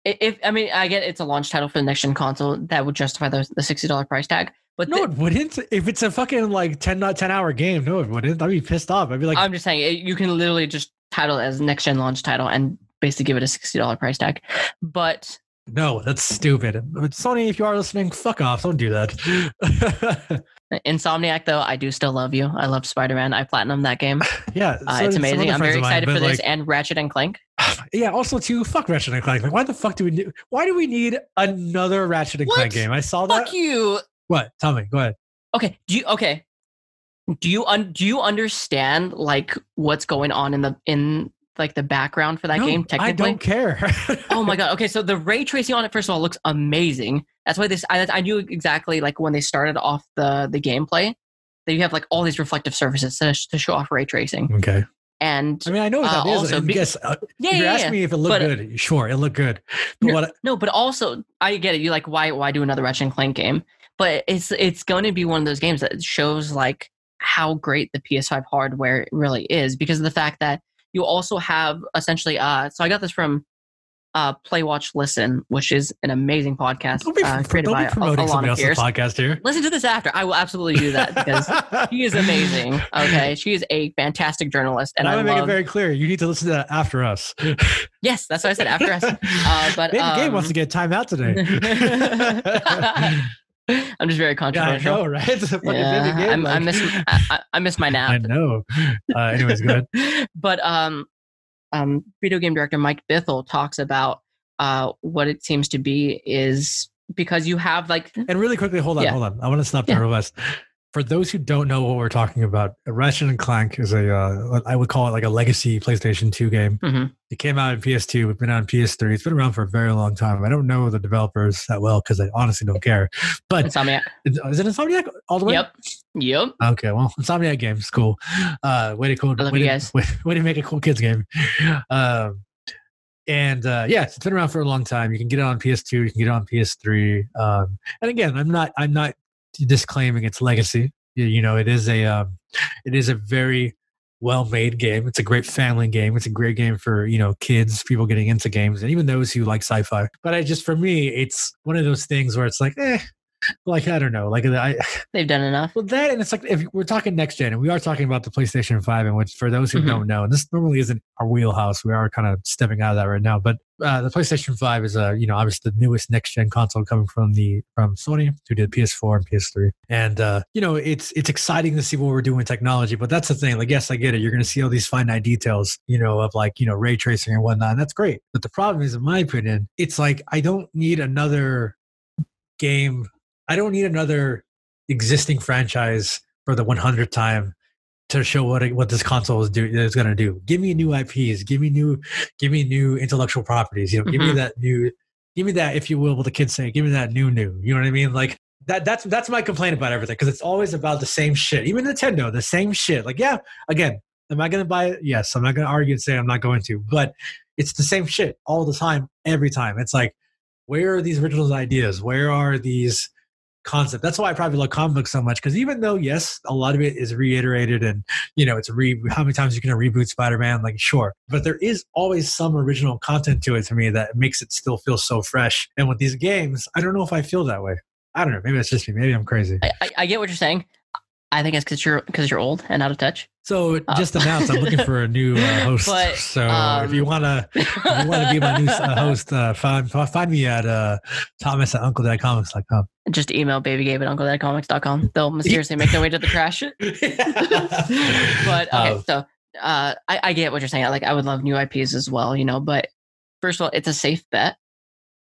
If I mean, I get it's a launch title for the next gen console that would justify the the sixty dollar price tag. But No, the- it wouldn't. If it's a fucking like 10, not 10 hour game, no, it wouldn't. I'd be pissed off. I'd be like, I'm just saying it- you can literally just title it as next gen launch title and basically give it a sixty dollar price tag. But no, that's stupid. But Sony, if you are listening, fuck off. Don't do that. Insomniac, though, I do still love you. I love Spider Man. I platinum that game. yeah, Uh, it's amazing. I'm very mine, excited but, for this and Ratchet and Clank. Yeah, also too, fuck Ratchet and Clank. Like, why the fuck do we need? Why do we need another Ratchet and What? Clank game? I saw that. Fuck you. What? Tell me. Go ahead. Okay. Do you okay? Do you un, do you understand like what's going on in the in like the background for that No, game? Technically, I don't care. oh my god. Okay, so the ray tracing on it, first of all, looks amazing. That's why this I, I knew exactly like when they started off the the gameplay that you have like all these reflective surfaces to, to show off ray tracing. okay. And I mean, I know what Uh, that is. also and be- uh, yeah, if you're yeah, asking yeah. me if it looked But- good, sure, it looked good. But what? No, but also I get it. You like why why do another Ratchet and Clank game? But it's it's going to be one of those games that shows like how great the PS5 hardware really is because of the fact that you also have essentially uh so I got this from uh Play Watch Listen, which is an amazing podcast Don't be, uh, don't created be by Al- promoting somebody else's Pearce. podcast here. Listen to this after. I will absolutely do that because she is amazing. Okay, she is a fantastic journalist, and And I want to make it very clear. You need to listen to that after us. yes, that's what I said after us. Uh, but Baby Gabe um, wants to get time out today. I'm just very yeah, I controversial. know, right? It's a fucking Yeah, I'm- I miss I, I- miss my nap. I know. Uh, anyways, go ahead. but um, um, video game director Mike Bithell talks about uh what it seems to be is because you have like And really quickly, hold on, Yeah. hold on. I want to stop Yeah. there real fast. For those who don't know what we're talking about, Ratchet and Clank is a, uh, I would call it like a legacy PlayStation 2 game. Mhm. It came out in PS2. It's been on PS3. It's been around for a very long time. I don't know the developers that well because I honestly don't care. But Insomniac. is it Insomniac all the way? Yep. Yep. Okay, well, Insomniac games, cool. Uh, way to cool. I love way you to, guys. Way, way to make a cool kids game. Um, and uh, yeah, it's been around for a long time. You can get it on PS2. You can get it on PS3. Um, and again, I'm not. I'm not disclaiming its legacy. You, know, it is a. Um, it is a very well-made game. It's a great family game. It's a great game for you know kids, people getting into games, and even those who like sci-fi. But I just, for me, it's one of those things where it's like, eh, like I don't know, like I, They've done enough. well, that and it's like if we're talking next gen, and we are talking about the PlayStation Five, and which for those who Mhm. don't know, and this normally isn't our wheelhouse, we are kind of stepping out of that right now. But uh, the PlayStation Five is, uh, you know, obviously the newest next gen console coming from the from Sony, who did PS4 and PS3, and uh, you know, it's it's exciting to see what we're doing with technology. But that's the thing, like, yes, I get it. You're going to see all these finite details, you know, of like you know ray tracing and whatnot, and that's great. But the problem is, in my opinion, it's like I don't need another game. I don't need another existing franchise for the 100th time to show what what this console is do is going to do. Give me new IPs. Give me new give me new intellectual properties. You know, give me Mhm. that new give me that if you will what the kids say. Give me that new new. You know what I mean? Like that that's that's my complaint about everything because it's always about the same shit. Even Nintendo, the same shit. Like yeah, again, am I going to buy it? Yes, I'm not going to argue and say I'm not going to, but it's the same shit all the time, every time. It's like where are these original ideas? Where are these concept. That's why I probably love comic books so much because even though yes, a lot of it is reiterated and you know it's re how many times you can reboot Spider-Man, like sure, but there is always some original content to it to me that makes it still feel so fresh. And with these games, I don't know if I feel that way. I don't know. Maybe it's just me. Maybe I'm crazy. I, I, I get what you're saying. I think it's because you're because you're old and out of touch. So just announced I'm looking for a new uh, host. But, so um, if you wanna if you wanna be my new uh, host, uh, find find me at uh, Thomas at UncleDadComics.com. Just email babygabe at uncledadcomics.com. They'll mysteriously make their way to the trash. but okay, Um, so uh, I, I get what you're saying. Like, I would love new IPs as well, you know. But first of all, it's a safe bet.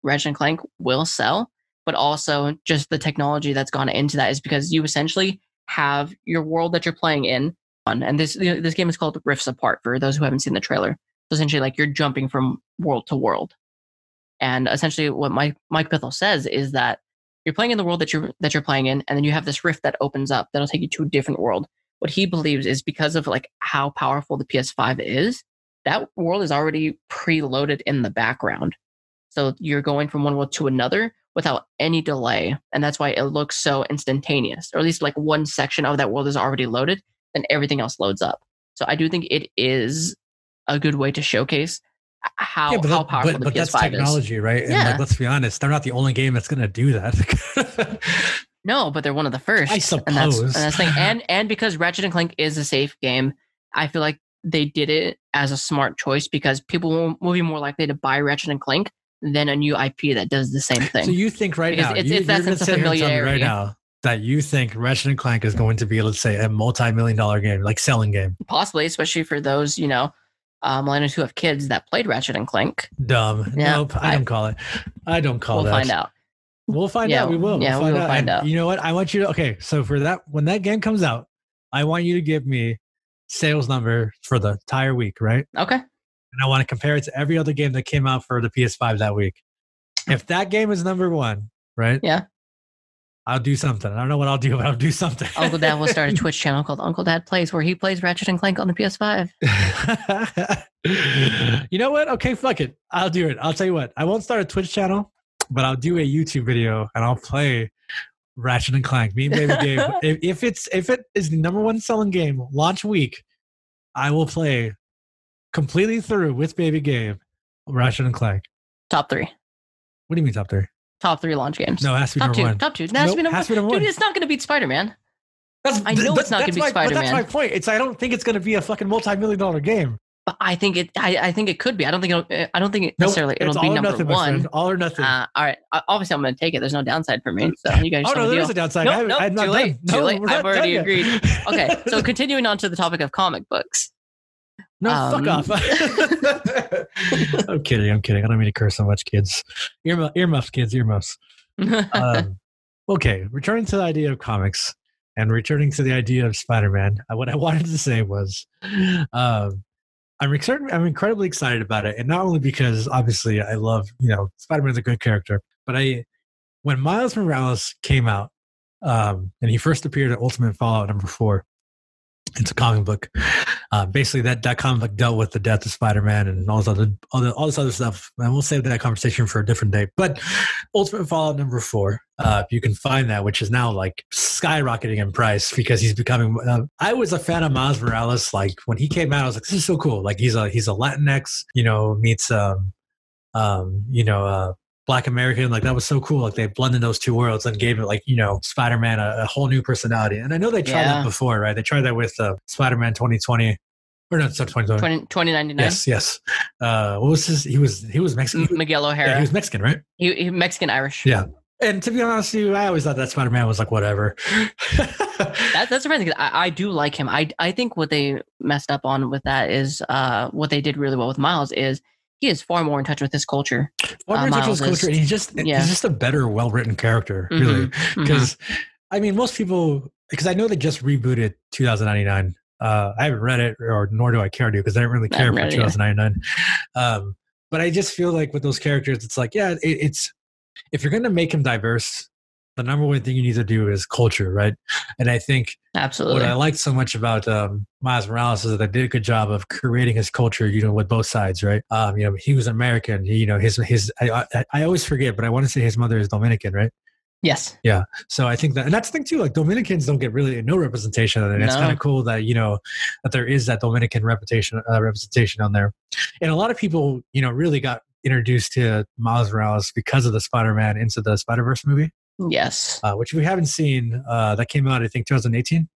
Ratchet and Clank will sell, but also just the technology that's gone into that is because you essentially have your world that you're playing in. on- And this you know, this game is called Rifts Apart for those who haven't seen the trailer. So essentially, like you're jumping from world to world. And essentially, what Mike Mike Bithell says is that you're playing in the world that you're that you're playing in, and then you have this rift that opens up that'll take you to a different world what he believes is because of like how powerful the PS5 is, that world is already preloaded in the background. So you're going from one world to another without any delay, and that's why it looks so instantaneous, or at least like one section of that world is already loaded, then everything else loads up. So I do think it is a good way to showcase how yeah, but, how powerful but, the but that's PS5 is. technology, right? And Yeah. like, let's be honest, they're not the only game that's going to do that. No, but they're one of the first. I And that's, suppose. and that's thing. And and because Ratchet and Clank is a safe game, I feel like they did it as a smart choice because people will, will be more likely to buy Ratchet and Clank than a new IP that does the same thing. so you think right Because now, it's- you, it's that sense of sit here and tell me right now that you think Ratchet and Clank is going to be, let's say, a multi-million dollar game, like selling game. Possibly, especially for those you know, uh, millennials who have kids that played Ratchet and Clank. Dumb. Yeah, nope, I, I- don't call it. I don't call it. we'll that. find out. We'll find Yeah, out. We will. yeah, we'll we will out. find out. You know what? I want you to. Okay, so for that, when that game comes out, I want you to give me sales number for the entire week, right? Okay. And I want to compare it to every other game that came out for the PS5 that week. If that game is number one, right? Yeah. I'll do something. I don't know what I'll do, but I'll do something. Uncle Dad will start a Twitch channel called Uncle Dad Plays, where he plays Ratchet and Clank on the PS5. you know what? Okay, fuck it. I'll do it. I'll tell you what. I won't start a Twitch channel, but I'll do a YouTube video and I'll play Ratchet and Clank. Me and Baby Gabe. if, if it's if it is the number one selling game launch week, I will play completely through with Baby Gabe Ratchet and Clank. Top three. What do you mean top three? Top three launch games. No, it has to be top number two. one. Top two. It has to Nope, be number has to be number Dude, one. it's not going to beat Spider Man. That's, I know it's not gonna that's be my- but That's my point. It's I don't think it's going to be a fucking multi-million dollar game. But I think it. I, I think it could be. I don't think. It'll, I don't think it necessarily it'll be all number nothing, one. All or nothing. Uh, all right. Obviously, I'm going to take it. There's no downside for me. So you guys. oh no, there is a downside. Nope, I haven't- nope, I'm not too late. Done. Too no, late. I've already agreed. Okay. So continuing on to the topic of comic books. No, Um, fuck off. I'm kidding. I'm kidding. I don't mean to curse so much, kids. Earmu- earmuffs, kids. Earmuffs. Um, okay, returning to the idea of comics and returning to the idea of Spider-Man. uh, What I wanted to say was, um, I'm excited. I'm incredibly excited about it, and not only because obviously I love, you know, Spider-Man's a good character, but I, when Miles Morales came out, um, and he first appeared at Ultimate Fallout number four. It's a comic book. Uh, basically, that that comic dealt with the death of Spider-Man and all this other all, the, all this other stuff. And we'll save that conversation for a different day. But Ultimate Fallout number four, uh, you can find that, which is now like skyrocketing in price because he's becoming. Uh, I was a fan of Miles Morales. Like when he came out, I was like, this is so cool. Like he's a he's a Latinx, you know, meets um, um, you know, uh, Black American. Like that was so cool. Like they blended those two worlds and gave it like you know Spider Man a, a whole new personality. And I know they tried Yeah. that before, right? They tried that with uh, Spider Man 2020. Or not, sorry, 2020. 20, 2099. Yes, yes. Uh, what was his? He was he was Mexican. M- Miguel Yeah, O'Hara. he was Mexican, right? he, he Mexican Irish. Yeah. And to be honest with you, I always thought that Spider Man was like whatever. That, that's the thing. I, I do like him. I I think what they messed up on with that is uh what they did really well with Miles is he is far more in touch with his culture. Well, Uh, uh, Miles culture, is- and he's just yeah. he's just a better, well written character, really. Mhm, mhm. Because I mean, most people because I know they just rebooted 2099. Uh, I haven't read it, or nor do I care to, because I didn't really care haven't for read it, yeah. 2099. Um, but I just feel like with those characters, it's like, yeah, it, it's if you're going to make him diverse, the number one thing you need to do is culture, right? And I think absolutely. what I liked so much about um, Miles Morales is that they did a good job of creating his culture, you know, with both sides, right? Um, you know, he was American. He, you know, his his I, I, I always forget, but I want to say his mother is Dominican, right? yes. Yeah. So I think that, and that's the thing too. Like Dominicans don't get really no representation, and it's kind of cool that you know that there is that Dominican representation uh, representation on there. And a lot of people, you know, really got introduced to Miles Morales because of the Spider-Man into the Spider-Verse movie, Yes. uh, which we haven't seen. Uh, that came out, I think, 2018.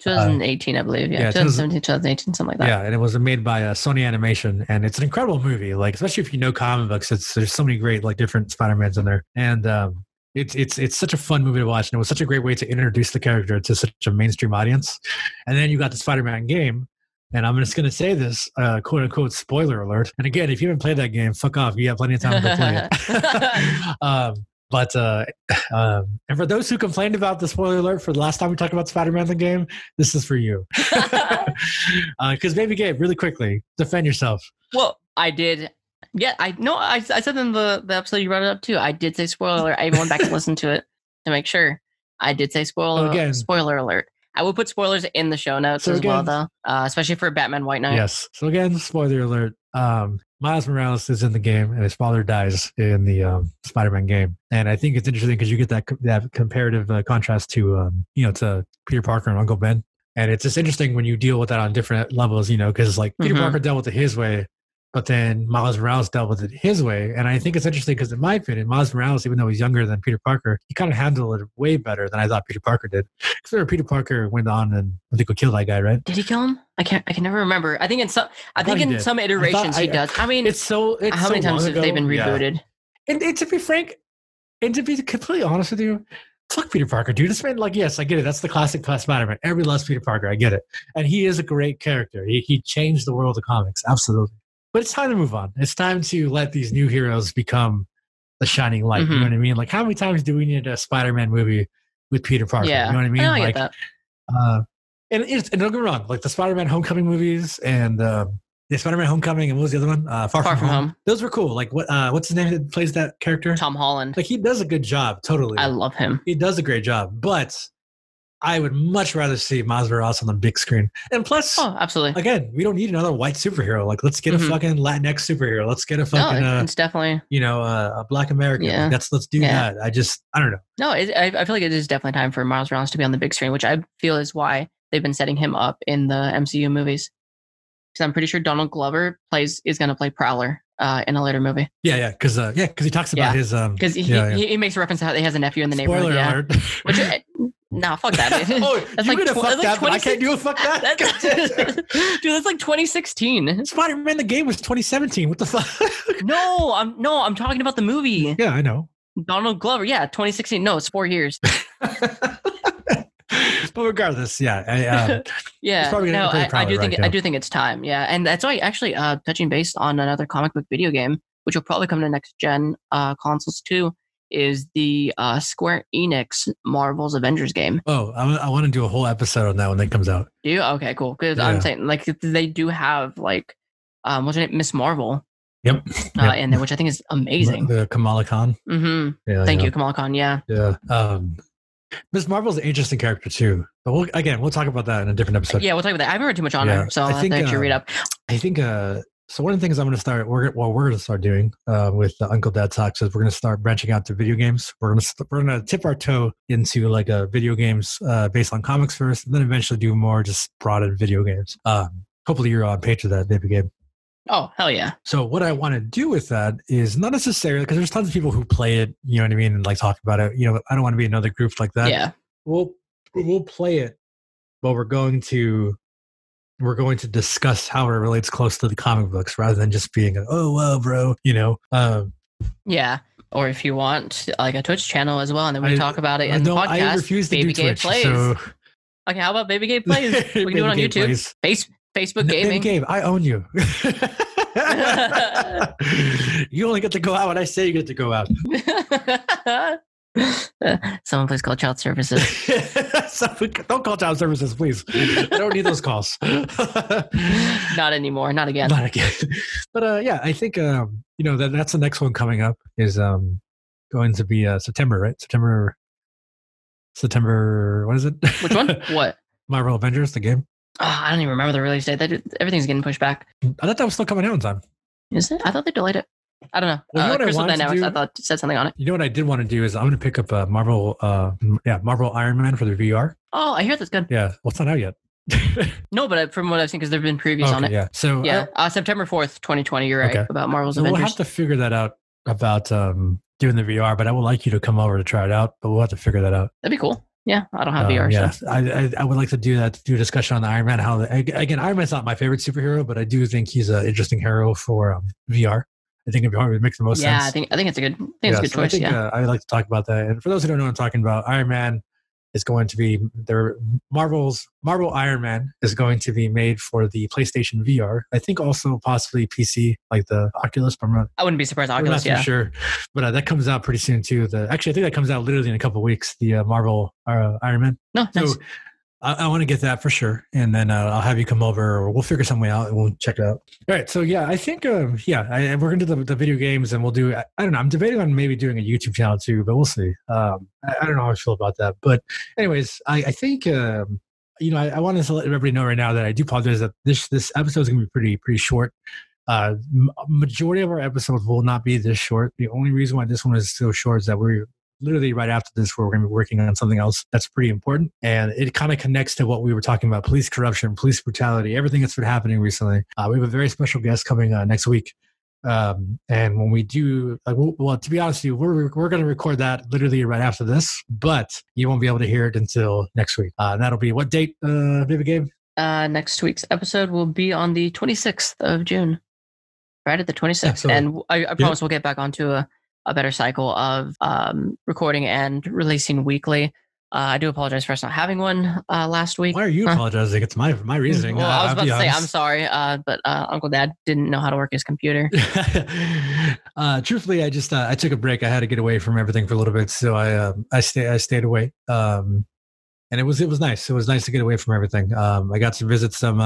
2018, I believe. Yeah. yeah, 2017, 2018, something like that. Yeah, and it was made by uh, Sony Animation, and it's an incredible movie. Like, especially if you know comic books, it's there's so many great like different Spider Mans in there, and um, it's it's it's such a fun movie to watch, and it was such a great way to introduce the character to such a mainstream audience. And then you got the Spider Man game, and I'm just gonna say this, uh, quote unquote, spoiler alert. And again, if you haven't played that game, fuck off. You have plenty of time to play it. um, but uh, um, and for those who complained about the spoiler alert for the last time we talked about Spider-Man the game, this is for you. Because Baby Gabe, really quickly, defend yourself. well, I did. Yeah, I no, I, I said in the, the episode you brought it up too. I did say spoiler alert. I even went back and listened to it to make sure. I did say spoiler again- spoiler alert. I will put spoilers in the show notes So as well, though, uh, especially for Batman White Knight. Yes. So again, spoiler alert. Um, Miles Morales is in the game, and his father dies in the um, Spider-Man game. And I think it's interesting because you get that that comparative uh, contrast to um, you know to Peter Parker and Uncle Ben. And it's just interesting when you deal with that on different levels, you know, because like Peter Mhm. Parker dealt with it his way, but then Miles Morales dealt with it his way. And I think it's interesting because, in my opinion, Miles Morales, even though he's younger than Peter Parker, he kind of handled it way better than I thought Peter Parker did. Because Peter Parker went on and I think would kill that guy, right? Did he kill him? I can't. I can never remember. I think in some. I, I think in did. some iterations I- he does. I mean, It's so. It's how many so times have they been Yeah. rebooted? And, and to be frank, and to be completely honest with you, fuck Peter Parker, dude. It's been like, yes, I get it. That's the classic class Spider-Man. Everybody loves Peter Parker. I get it, and he is a great character. He he changed the world of comics, absolutely. But it's time to move on. It's time to let these new heroes become the shining light. You Mhm. know what I mean? Like, how many times do we need a Spider-Man movie with Peter Parker? Yeah, You know what I mean? I like, get that. uh, and it's and don't get me wrong, like the Spider-Man Homecoming movies and um, the Spider-Man Homecoming and what was the other one? Uh, Far, Far from, From home. Home. Those were cool. Like what? Uh, what's his name that plays that character? Tom Holland. Like he does a good job. Totally, I love him. he does a great job. But I would much rather see Miles Morales on the big screen. And plus, Oh, absolutely. again, we don't need another white superhero. Like let's get Mhm. a fucking Latinx superhero. Let's get a No, fucking uh, it's definitely you know uh, a Black American. Yeah. Like, that's let's do Yeah. that. I just I don't know. no. It, I, I feel like it is definitely time for Miles Morales to be on the big screen, which I feel is why they've been setting him up in the MCU movies. Because I'm pretty sure Donald Glover plays is going to play Prowler uh, in a later movie. Yeah, yeah, because uh, yeah, because he talks about Yeah. his um. Because he, yeah, yeah. he, he makes a reference to how he has a nephew in the Spoiler neighborhood. Yeah. alert. Which, no, fuck that. oh, That's you like gonna tw- fuck like that, but I can't do a fuck that. That's, dude, that's like 2016. Spider-Man the game was 2017. What the fuck? No, I'm no, I'm talking about the movie. yeah, I know. Donald Glover. Yeah, 2016. No, it's four years. but regardless, yeah, I, uh, Yeah, no, I, I do think right, I do think it's time. Yeah, and that's why actually uh, touching based on another comic book video game, which will probably come to next gen uh, consoles too, is the uh, Square Enix Marvel's Avengers game. oh, I, want to do a whole episode on that when that comes out. Do you? Okay, cool. Because Yeah. I'm saying like they do have like um, what's her name, Miss Marvel, Yep. uh, Yep. in there, which I think is amazing. The Kamala Khan. hmm Yeah, Thank yeah. you, Kamala Khan. Yeah. Yeah. Um, Miss Marvel's an interesting character too, but we'll, again, we'll talk about that in a different episode. yeah, we'll talk about that. I haven't read too much on Yeah, her, so I think, actually uh, read up. I think uh so one of the things I'm going to start we're well we're going to start doing uh, with the Uncle Dad Talks is we're going to start branching out to video games. We're going to st- we're going to tip our toe into like a video games uh, based on comics first, and then eventually do more just broadened video games. Um, hopefully you're on page of that, baby Gabe. Oh hell yeah! So what I want to do with that is not necessarily because there's tons of people who play it, you know what I mean, and like talk about it. You know, I don't want to be another group like that yeah. we'll we'll play it but we're going to we're going to discuss how it relates close to the comic books rather than just being oh well bro you know um Yeah. Or if you want like a Twitch channel as well, and then we I- talk about it in the don't- i podcast. refuse to Baby do twitch plays. so Okay, how about Baby Gabe plays? We can do it on Baby Gabe YouTube. plays. Face Facebook Baby gaming. Gabe, i own you you only get to go out when i say you get to go out Someone please call child services. Don't call child services please i don't need those calls Not anymore. Not again. Not again. But uh, yeah, I think um, you know that that's the next one coming up is um going to be uh, September, right? September. September. What is it? Which one? What? Marvel Avengers, the game. Oh, I don't even remember the release date. That everything's getting pushed back. I thought that was still coming out in time. Is it? I thought they delayed it. I don't know. Well, you know uh, what I Crystal wanted Dynamics, do? I thought said something on it. You know what I did want to do is I'm going to pick up uh, Marvel. Uh, yeah, Marvel Iron Man for the VR. Oh, I hear that's good. Yeah, well, it's not out yet. No, but uh, from what I've seen, because there've been previews on it. yeah. So Yeah, uh, September fourth, twenty twenty. You're right Okay. about Marvel's So we'll have to figure that out about um, doing the VR, but I would like you to come over to try it out. But we'll have to figure that out. That'd be cool. Yeah, I don't have Um, VR. yeah, So. I, I I would like to do that. Do a discussion on the Iron Man. How the, again, Iron Man's not my favorite superhero, but I do think he's an interesting hero for um, VR. I think would make the most yeah, sense. I think I think it's a good. I think Yeah, it's a good so I choice. think, yeah. uh, I'd like to talk about that. And for those who don't know what I'm talking about, Iron Man is going to be their Marvel's Marvel Iron Man is going to be made for the PlayStation VR. I think also possibly PC, like the Oculus. But not, I wouldn't be surprised. Oculus, not yeah. sure. But uh, that comes out pretty soon too. The actually, I think that comes out literally in a couple weeks. The uh, Marvel uh, Iron Man. No, So nice. I, I want to get that for sure, and then uh, I'll have you come over, or we'll figure some way out, and we'll check it out. All right. So yeah, I think um, yeah, I, we're gonna do the, the video games, and we'll do. I, I don't know. I'm debating on maybe doing a YouTube channel too, but we'll see. Um, I, I don't know how I feel about that, but anyways, I, I think um, you know, I, I wanted to let everybody know right now that I do apologize that this this episode is to be pretty pretty short. Uh, majority of our episodes will not be this short. The only reason why this one is so short is that we're literally right after this where we're going to be working on something else that's pretty important and it kind of connects to what we were talking about police corruption police brutality everything that's been happening recently uh, we have a very special guest coming uh, next week um, and when we do, like, well, to be honest with you, we're, we're going to record that literally right after this, but you won't be able to hear it until next week. Uh, that'll be what date, uh, Baby Gabe? Uh, next week's episode will be on the 26th of June, right at the 26th. Yeah, so, and I, I promise yeah. we'll get back onto a, a better cycle of um, recording and releasing weekly. Uh, I do apologize for us not having one uh, last week. Why are you apologizing? It's my my reasoning. Well, I was about to honest. say I'm sorry, uh, but uh, Uncle Dad didn't know how to work his computer. Uh, truthfully, I just uh, I took a break. I had to get away from everything for a little bit, so I I stay I stayed away. Um, and it was it was nice. It was nice to get away from everything. Um, I got to visit some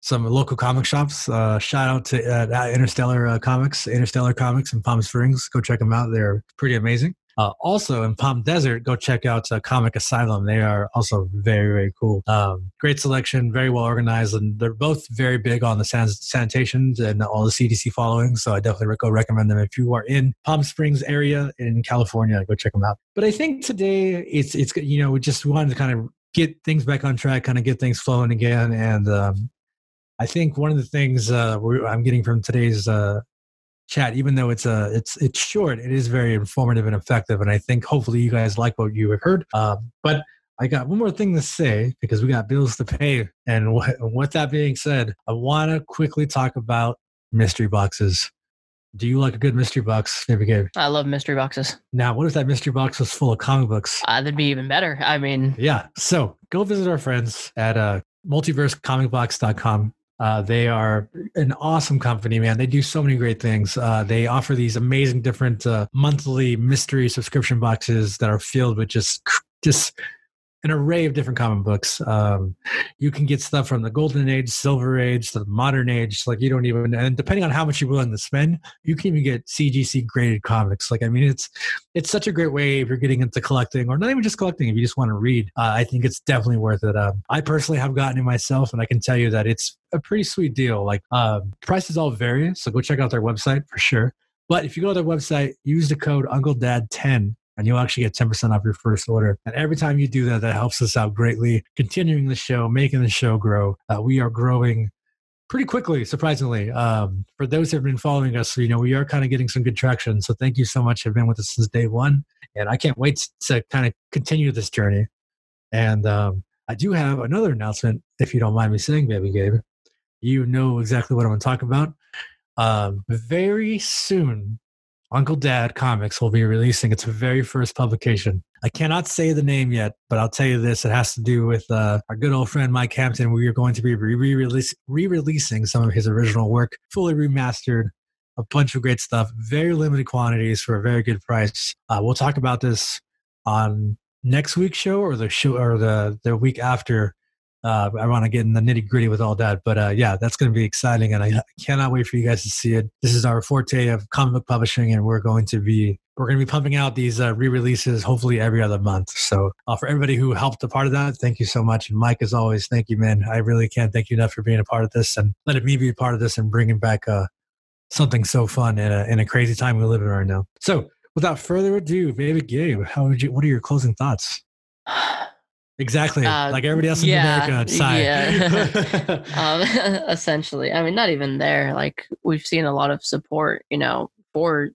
some local comic shops. shout out to Interstellar Comics, Interstellar Comics in Palm Springs. Go check them out. They're pretty amazing. Uh, also in Palm Desert, go check out uh, Comic Asylum. They are also very, very cool. Um, great selection, very well organized, and they're both very big on the san- sanitations and all the CDC following. So I definitely go recommend them if you are in Palm Springs area in California. Go check them out. But I think today it's it's you know we just wanted to kind of get things back on track, kind of get things flowing again, and um, I think one of the things uh, I'm getting from today's uh, chat even though it's a uh, it's it's short it is very informative and effective and i think hopefully you guys like what you have heard um, but i got one more thing to say because we got bills to pay and with that being said i want to quickly talk about mystery boxes do you like a good mystery box, Baby Gabe? I love mystery boxes. Now, what if that mystery box was full of comic books? Uh, that'd be even better. I mean, yeah. So go visit our friends at uh, multiversecomicbox.com. Uh, they are an awesome company, man. They do so many great things. Uh, they offer these amazing different uh, monthly mystery subscription boxes that are filled with just just an array of different comic books. Um, you can get stuff from the golden age, silver age, to the modern age. Like you don't even, and depending on how much you're willing to spend, you can even get CGC graded comics. Like I mean, it's it's such a great way if you're getting into collecting, or not even just collecting. If you just want to read, uh, I think it's definitely worth it. Um, I personally have gotten it myself, and I can tell you that it's a pretty sweet deal. Like uh, prices all vary, so go check out their website for sure. But if you go to their website, use the code Uncle Dad 10 and you'll actually get 10% off your first order. And every time you do that, that helps us out greatly, continuing the show, making the show grow. Uh, we are growing pretty quickly, surprisingly. Um, for those who have been following us, you know, we are kind of getting some good traction. So thank you so much. You've been with us since day one. And I can't wait to kind of continue this journey. And um, I do have another announcement, if you don't mind me saying, Baby Gabe. You know exactly what I'm going to talk about. Um, very soon, Uncle Dad Comics will be releasing its very first publication. I cannot say the name yet, but I'll tell you this: it has to do with uh, our good old friend Mike Hampton. We are going to be re-releasing some of his original work, fully remastered, a bunch of great stuff, very limited quantities for a very good price. Uh, we'll talk about this on next week's show or the show or the the week after uh, I want to get in the nitty gritty with all that. But uh, yeah, that's going to be exciting, and I cannot wait for you guys to see it. This is our forte of comic book publishing, and we're going to be we're going to be pumping out these uh, re-releases hopefully every other month. So uh, for everybody who helped a part of that, thank you so much. And Mike, as always, thank you, man. I really can't thank you enough for being a part of this and letting me be a part of this and bringing back uh, something so fun in a, in a crazy time we live in right now. So without further ado, baby Gabe, how would you? What are your closing thoughts? Exactly. Uh, like everybody else in yeah, America. Yeah. um, essentially. I mean, not even there. Like we've seen a lot of support, you know, for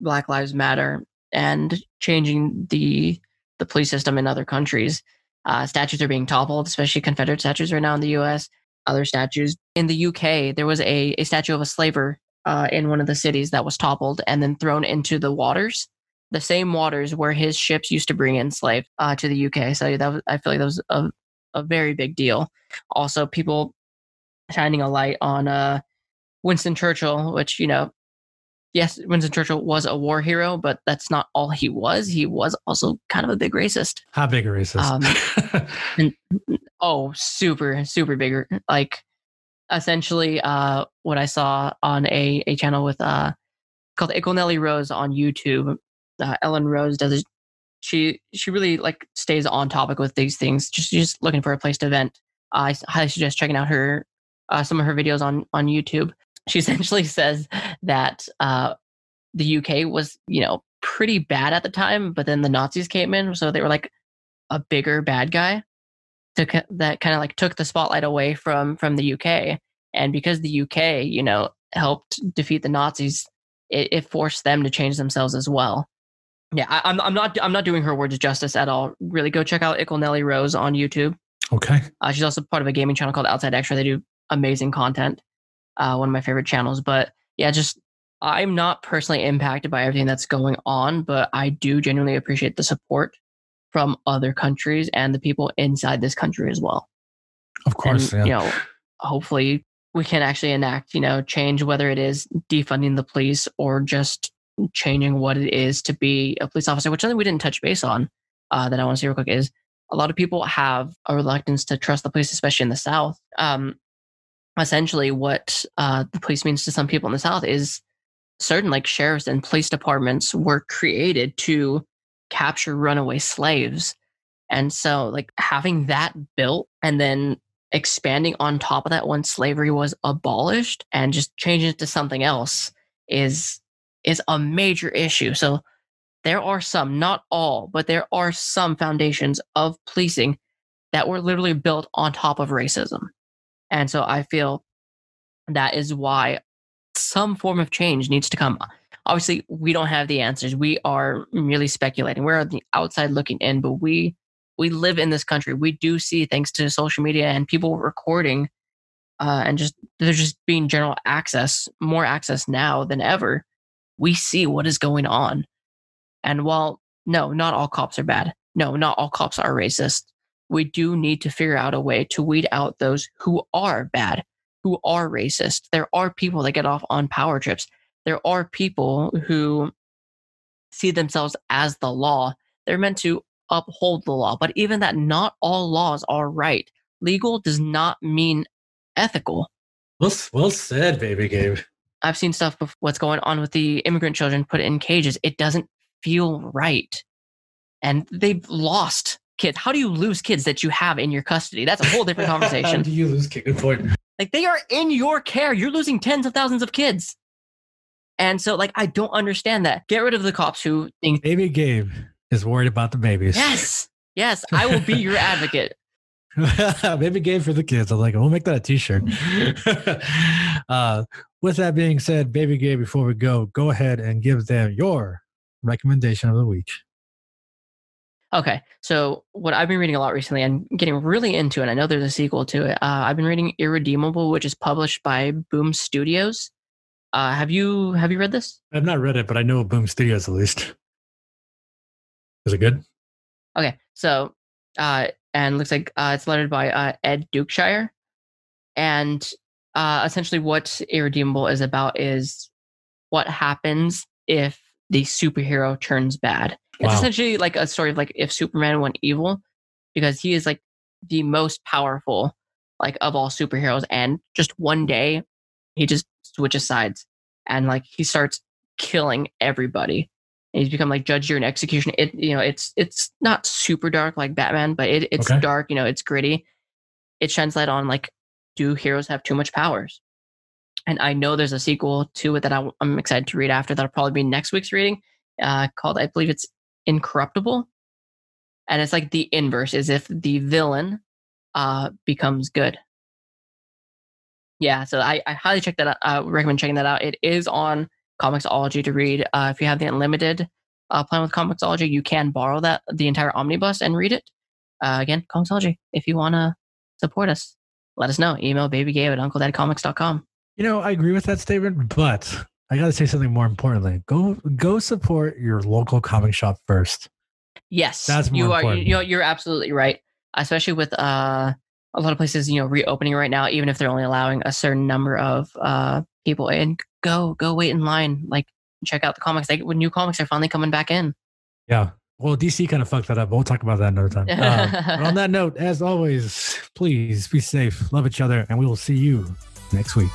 Black Lives Matter and changing the the police system in other countries. Uh, statues are being toppled, especially Confederate statues right now in the U.S. Other statues in the UK, there was a, a statue of a slaver uh, in one of the cities that was toppled and then thrown into the waters the same waters where his ships used to bring in slaves uh, to the UK. So that was, I feel like that was a, a very big deal. Also, people shining a light on uh, Winston Churchill, which you know, yes, Winston Churchill was a war hero, but that's not all he was. He was also kind of a big racist. How big a racist? Um, and, oh, super, super bigger. Like essentially, uh, what I saw on a a channel with uh called Nelly Rose on YouTube uh, Ellen Rose does she she really like stays on topic with these things. Just just looking for a place to vent. I highly suggest checking out her uh, some of her videos on on YouTube. She essentially says that uh, the UK was you know pretty bad at the time, but then the Nazis came in, so they were like a bigger bad guy to, that kind of like took the spotlight away from from the UK. And because the UK, you know, helped defeat the Nazis, it, it forced them to change themselves as well. Yeah, I, am I'm, I'm not I'm not doing her words justice at all. Really, go check out Ickle Nelly Rose on YouTube. Okay. Uh, she's also part of a gaming channel called Outside Xtra. They do amazing content. Uh, one of my favorite channels. But yeah, just I'm not personally impacted by everything that's going on, but I do genuinely appreciate the support from other countries and the people inside this country as well. Of course, and, yeah. you know, hopefully we can actually enact, you know, change whether it is defunding the police or just changing what it is to be a police officer, which something we didn't touch base on uh, that I want to say real quick is a lot of people have a reluctance to trust the police, especially in the South. Um, essentially, what uh, the police means to some people in the South is certain like sheriffs and police departments were created to capture runaway slaves. And so, like, having that built and then expanding on top of that when slavery was abolished and just changing it to something else is is a major issue. So there are some, not all, but there are some foundations of policing that were literally built on top of racism. And so I feel that is why some form of change needs to come obviously we don't have the answers. We are merely speculating. We're on the outside looking in, but we we live in this country. We do see thanks to social media and people recording uh, and just there's just being general access, more access now than ever. We see what is going on. And while no, not all cops are bad. No, not all cops are racist. We do need to figure out a way to weed out those who are bad, who are racist. There are people that get off on power trips there are people who see themselves as the law. They're meant to uphold the law. But even that, not all laws are right. Legal does not mean ethical. Well, well said, baby Gabe. I've seen stuff of what's going on with the immigrant children put in cages. It doesn't feel right. And they've lost kids. How do you lose kids that you have in your custody? That's a whole different conversation. How do you lose kids? Good point. Like they are in your care. You're losing tens of thousands of kids. And so, like, I don't understand that. Get rid of the cops who think Baby Gabe is worried about the babies. Yes. Yes. I will be your advocate. Baby Gabe for the kids. I'm like, we'll make that a t shirt. uh, with that being said, Baby Gabe, before we go, go ahead and give them your recommendation of the week. Okay, so what I've been reading a lot recently and getting really into, and I know there's a sequel to it. Uh, I've been reading Irredeemable, which is published by Boom Studios. Uh, have you have you read this? I've not read it, but I know Boom Studios at least. Is it good? Okay, so uh, and looks like uh, it's lettered by uh, Ed Dukeshire, and uh, essentially what Irredeemable is about is what happens if the superhero turns bad. It's essentially like a story of like if Superman went evil, because he is like the most powerful like of all superheroes, and just one day he just switches sides and like he starts killing everybody. And he's become like judge, jury, and execution. It you know it's it's not super dark like Batman, but it, it's okay. dark. You know it's gritty. It shines light on like do heroes have too much powers? And I know there's a sequel to it that I, am excited to read after. That'll probably be next week's reading, uh, called I believe it's Incorruptible, and it's like the inverse is if the villain uh, becomes good yeah, so I, I highly check that out. Uh, recommend checking that out. It is on ComiXology to read. Uh, if you have the unlimited uh, plan with ComiXology, you can borrow that the entire omnibus and read it. Uh, again, ComiXology, If you want to support us, let us know. Email babygabe at uncledadcomics.com. You know, I agree with that statement, but I got to say something more importantly. Go go support your local comic shop first. Yes, that's more you important. are. You know, you're absolutely right. Especially with uh a lot of places, you know, reopening right now, even if they're only allowing a certain number of uh, people in, go, go wait in line, like check out the comics. Like when new comics are finally coming back in. Yeah. Well, DC kind of fucked that up. But we'll talk about that another time. Uh, on that note, as always, please be safe, love each other, and we will see you next week.